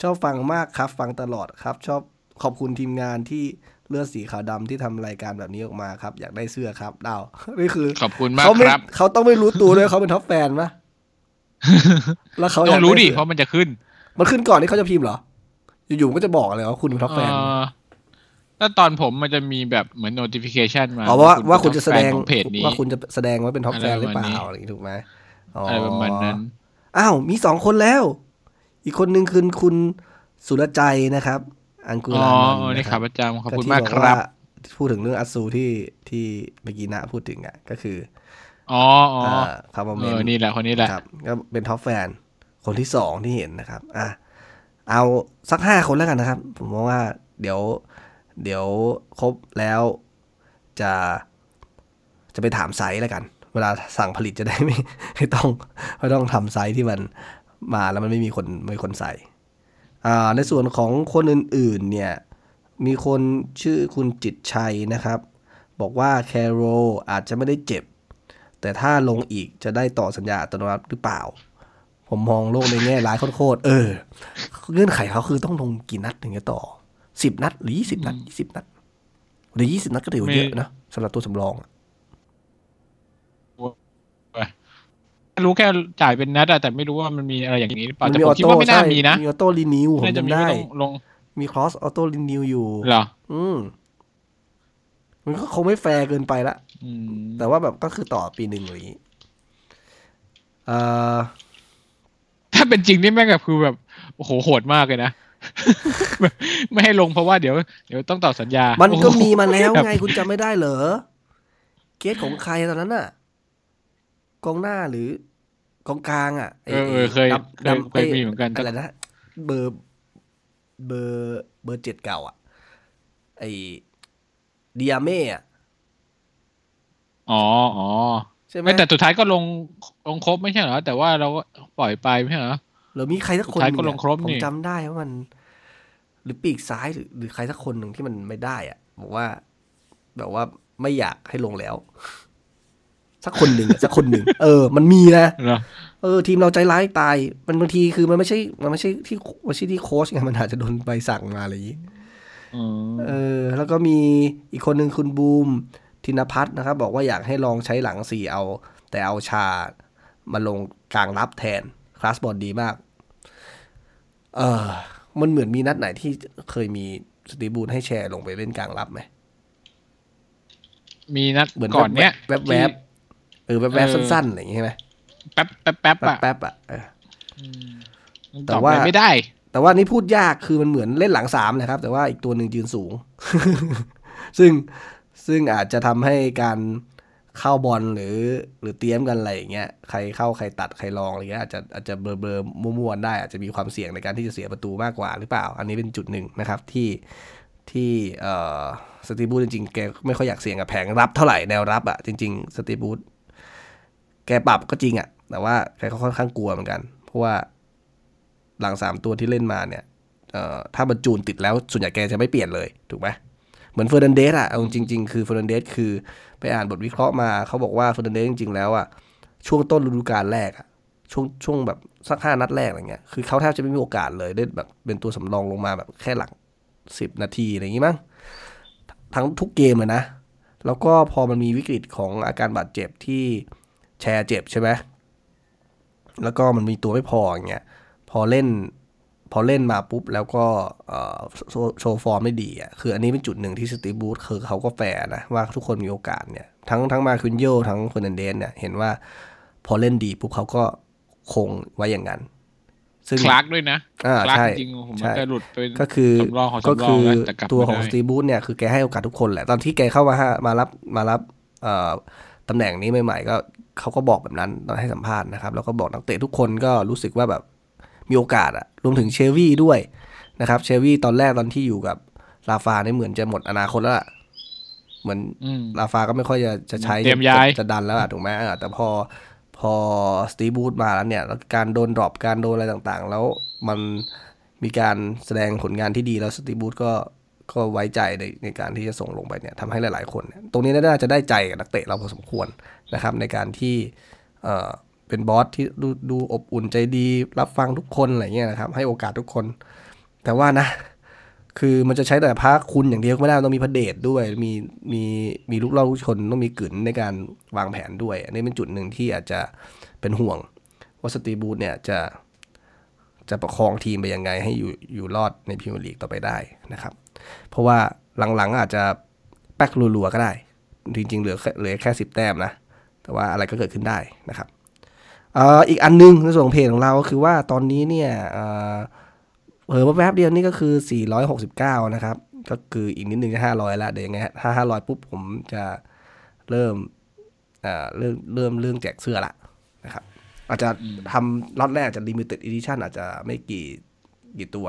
ชอบฟังมากครับ ฟังตลอดครับ ชอบ ขอบคุณทีมงานที่เลือดสีขาวดำที่ทำรายการแบบนี้ออกมาครับ อยากได้เสื้อครับดาวนี่คือ ขอบคุณมากเขาไม่ครับเขาต้องไม่รู้ตัวด้วยเขาเป็น top fan ปะแล้วเขายาต้กองรู้ดิไสื้เพราะมันจะขึ้น มันขึ้นก่อนที่เขาจะพิมพ์เหรอ อยู่ๆมันก็จะบอกเลยว่าคุณเป็น top fan เอ่อถ้าตอนผมมันจะมีแบบเหมือน notification มาอ๋อว่าว่าเป็นคุณจะแสดง top fan ของเพจนี้ว่าคุณจะแสดงว่าเป็น top fan อะไรหรือเปล่าประมาณนี้อะไรอย่างนี้ถูกไหมอ๋อออะไรประมาณนั้นอ้าวมีสองคนแล้ว อีกคนหนึ่งคือคุณสุรใจนะครับ อังกุอ๋อลาเออนี่นะครับประจำขอบคุณที่มากครับว่าพูดถึงเรื่องอัสซูที่ที่เมื่อกี้นะพูดถึงอะก็คือ อ๋ออ๋ออ่าคาร์บอมเอเมอนนี่แหละคนนี้แหละครับก็เป็นท็อปแฟน คนที่สองที่เห็นนะครับ อะเอาสักห้าคนแล้วกันนะครับ ผมมองว่าเดี๋ยว เดี๋ยวครบแล้วจะจะไปถามไซส์แล้วกัน เวลาสั่งผลิตจะได้ไม่ไม่ต้องไม่ต้องทำไซส์ที่มันมาแล้วมันไม่มีคนไม่มีคนใส่อ่า ในส่วนของคนอื่นๆเนี่ยมีคนชื่อคุณจิตชัยนะครับ บอกว่าแคโรอาจจะไม่ได้เจ็บ แต่ถ้าลงอีกจะได้ต่อสัญญาอัตโนมัติหรือเปล่า ผมมองโลกในแง่ร้ายโคตรเออ เงื่อนไขเขาคือต้องลงกี่นัดถึงจะต่อสิบนัดหรือยี่สิบนัดยี่สิบนัดหรือยี่สิบนัดก็ถือว่าเยอะนะสำหรับตัวสำรองอะ รู้แค่จ่ายเป็นนัดอะแต่ไม่รู้ว่ามันมีอะไรอย่างนี้หรือเปล่าแต่มีผอมอคิดโต้ว่าไม่น่าใช่มีนะ มี auto renew ผมน่าจะมีจำได้ไม่ต้องลง มี clause auto renew อยู่เหรออืมมันก็คงไม่แฟร์เกินไปละอืมแต่ว่าแบบก็คือต่อปีหนึ่งหรืออย่างงี้เอ่อถ้าเป็นจริงนี่แม่งแบบคือแบบโอ้โหโหดมากเลยนะแบบไม่ให้ลงเพราะว่าเดี๋ยวเดี๋ยวต้องต่อสัญญามันมันก็มีมาแล้วไงคุณจำไม่ได้เหรอ เคสของใครตอนนั้นน่ะ กองหน้าหรือ กองกลางอะไเออเออเคยดำเคยดำเคยมีเหมือนกันอะไรนะเบอร์เบอร์เบอร์เจ็ดเก่าอะไอดิอาเม่อะอ๋ออ๋อใช่ไหมไม่แต่สุดท้ายก็ลงลงครบไม่ใช่เหรอแต่ว่าเราก็ปล่อยไปไม่ใช่เหรอหรือมีใครสักคนสุดท้ายหก็นึ่งลงครบอะนี่ผมจำได้ว่ามัน หรือปีกซ้ายหรือหรือใครสักคนหนึ่งที่มันไม่ได้อะ บอกว่า แบบว่าไม่อยากให้ลงแล้ว สักคนหนึ่งอะสักคนหนึ่งเออ มันมีนะเหรอเออ ทีมเราใจร้ายตาย มันบางทีคือมันไม่ใช่ มันไม่ใช่ที่ไม่ใช่ที่โค้ชไงมันอาจจะโดนใบสั่งมาอะไรอย่างนี้อืมเออ แล้วก็มีอีกคนหนึ่งคุณบูมธินพัฒน์นะครับ บอกว่าอยากให้ลองใช้หลังสี่เอา แต่เอาชามาลงกลางรับแทน คลาสบอลดีมาก เออ มันเหมือนมีนัดไหนที่เคยมีสตีบูลให้แชร์ลงไปเล่นกลางรับไหมมีนัดเหมือนก่อนเนี้ยแวบๆแวบๆเออแวบๆเออสั้นๆอะไรอย่างงี้ใช่ไหมแป๊บแป๊บแป๊บอะแป๊บๆอะเอออืมมันแต่ตอบว่าอะไรไม่ได้ แต่ว่านี่พูดยากคือมันเหมือนเล่นหลังสามนะครับ แต่ว่าอีกตัวหนึ่งยืนสูง ซึ่งซึ่งอาจจะทำให้การเข้าบอลหรือหรือเตรียมกันอะไรอย่างเงี้ยใครเข้าใครตัดใครลองอะไรเงี้ยอาจจะอาจจะเบลอเบลอมั่วๆได้อาจจะมีความเสี่ยงในการที่จะเสียประตูมากกว่าหรือเปล่า อันนี้เป็นจุดหนึ่งนะครับที่ที่เอ่อสตีบูธจริงๆแกไม่ค่อยอยากเสี่ยงกับแผงรับเท่าไหร่แนวรับอะจริง ๆ สตีบูธ แกปรับก็จริงอะแต่ว่าแกก็ค่อนข้างกลัวเหมือนกัน เพราะว่าหลังสามตัวที่เล่นมาเนี่ยเอ่อถ้ามันจูนติดแล้วส่วนใหญ่แกจะไม่เปลี่ยนเลยถูกไหมเหมือนเฟอร์นันเดสอะเอาจริง ๆ คือเฟอร์นันเดสคือไปอ่านบทวิเคราะห์มาเขาบอกว่าเฟอร์นันเดสจริงๆแล้วอะช่วงต้นฤดูกาลแรกอะช่วงช่วงแบบสักห้านัดแรกอะไรเงี้ยคือเขาแทบจะไม่มีโอกาสเลยได้แบบเป็นตัวสำรองลงมาแบบแค่หลักสิบนาทีอะไรอย่างงี้มั้งทั้งทุกเกมเลยนะ แล้วก็พอมันมีวิกฤตของอาการบาดเจ็บที่ แชร์เจ็บใช่ไหมแล้วก็มันมีตัวไม่พออย่างเงี้ยพอเล่นพอเล่นมาปุ๊บแล้วก็เอ่อโชว์โชว์ฟอร์มไม่ดีอะคืออันนี้เป็นจุดหนึ่งที่สตีฟบูธคือเขาก็แฟร์นะว่าทุกคนมีโอกาสเนี่ย ทั้งทั้งมาคุนโยทั้งเฟอร์นันเดสเนี่ยเห็นว่าพอเล่นดีปุ๊บเขาก็คงไว้อย่างนั้น ซึ่งคลาร์กด้วยนะอ่าคลาร์กใช่จริงๆผมใช่มันจะหลุดเป็นก็คือสำรองของก็สำรคืองอแล้วแต่กลับตัวของมาสได้ตีบูธเนี่ยคือแกให้โอกาสทุกคนแหละ ตอนที่แกเข้ามาฮะมารับมารับเอ่อตำแหน่งนี้ใหม่ ๆ ก็ เขาก็บอกแบบนั้นตอนให้สัมภาษณ์นะครับ แล้วก็บอกนักเตะทุกคนก็รู้สึกว่าแบบมีโอกาสอะรวมถึงเชลวี่ด้วยนะครับเชลวี่ตอนแรกตอนที่อยู่กับลาฟาเนี่ยเหมือนจะหมดอนาคตแล้วล่ะเหมือนอืมลาฟาก็ไม่ค่อยจะจะใช้เตรียมย้ายจะจะดันแล้วอะถูกไหมอะแต่พอพอสตีบูธมาแล้วเนี่ยแล้วการโดนดรอปการโดนอะไรต่างๆ แล้วมันมีการแสดงผลงานที่ดีแล้วสตีบูธก็ ก็ไว้ใจในในการที่จะส่งลงไปเนี่ยทำให้หลาย ๆคนนตรงนี้น่าจะได้ใจกับนักเตะเราพอสมควรนะครับ ในการที่เออเป็นบอสที่ดูดูอบอุ่นใจดี รับฟังทุกคนอะไรเงี้ยนะครับให้โอกาสทุกคน แต่ว่านะ คือมันจะใช้แต่พระคุณอย่างเดียวไม่ได้ต้องมีพระเดชด้วย มีมีมีลูกเล่าลูกชนต้องมีกลืนในการวางแผนด้วย อันนี้เป็นจุดหนึ่งที่อาจจะเป็นห่วงว่าสตีบูธเนี่ยจะจะประคองทีมไปยังไงให้อยู่อยู่รอดในพรีเมียร์ลีกต่อไปได้นะครับ เพราะว่าหลังๆอาจจะแป๊กรัวๆก็ได้ จริงๆเหลือแค่เหลือแค่สิบแต้มนะ แต่ว่าอะไรก็เกิดขึ้นได้นะครับเอ่ออีกอันหนึงในส่วนของเพจของเราก็คือว่าตอนนี้เนี่ยเอ่อเผลอแป๊บเดียวนี่ก็คือ 469 นะครับ ก็คืออีกนิดนึงจะ 500 แล้ว เดี๋ยวยังไงฮะถ้า 500 ปุ๊บ ผมจะเริ่มเอ่อเริ่มเริ่มเรื่องแจกเสื้อละนะครับ อาจจะทำล็อตแรกอาจจะ limited edition อาจจะไม่กี่กี่ตัว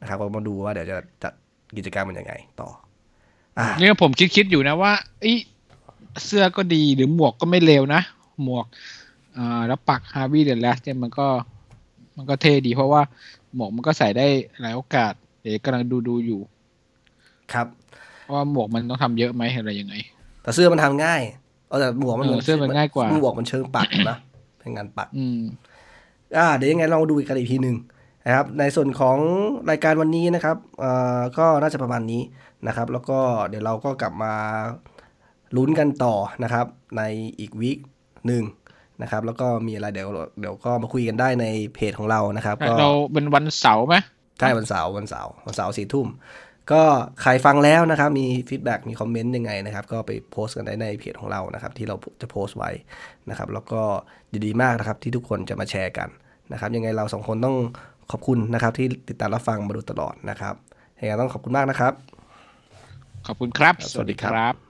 นะครับก็มาดูว่าเดี๋ยวจะจัด กิจกรรมมันยังไงต่ออ่าเนี่ยผมคิดคิดอยู่นะว่าเอยเสื้อก็ดีหรือหมวกก็ไม่เลวนะ หมวกอ่าแล้วปักฮาร์วีเดนแลสเนี่ยมันก็ มันก็เท่ดีเพราะว่าหมวกมันก็ใส่ได้หลายโอกาส เดี๋ยวกำลังดูดูอยู่ ครับว่าหมวกมันต้องทำเยอะไหมอะไรยังไง แต่เสื้อมันทำง่ายเอาแต่หมวกมันเออหมืนเสื้อมันง่ายกว่าหมวกมันเชิงปักนะเป็นงานปัก อืมอ่าเดี๋ยวยังไงลองดูอีกกันอีกทีหนึ่ง นะครับ ในส่วนของรายการวันนี้นะครับเอ่อก็น่าจะประมาณนี้นะครับ แล้วก็เดี๋ยวเราก็กลับมาลุ้นกันต่อนะครับ ในอีกวีคหนึ่งนะครับแล้วก็มีอะไรเดี๋ยวเดี๋ยวก็มาคุยกันได้ในเพจของเรานะครับก็เราเป็นวันเสาร์ไหมใช่วันเสาร์วันเสาร์วันเสาร์สี่ทุ่มก็ใครฟังแล้วนะครับ มีฟีดแบ็กมีคอมเมนต์ยังไงนะครับ ก็ไปโพสต์กันได้ในเพจของเรานะครับ ที่เราจะโพสต์ไว้นะครับ แล้วก็ยินดีมากนะครับที่ทุกคนจะมาแชร์กันนะครับ ยังไงเราสองคนต้อง ขอบคุณนะครับที่ติดตามรับฟังมาโดยตลอดนะครับยังไงต้องขอบคุณมากนะครับ ขอบคุณครับ สวัสดีครับครับ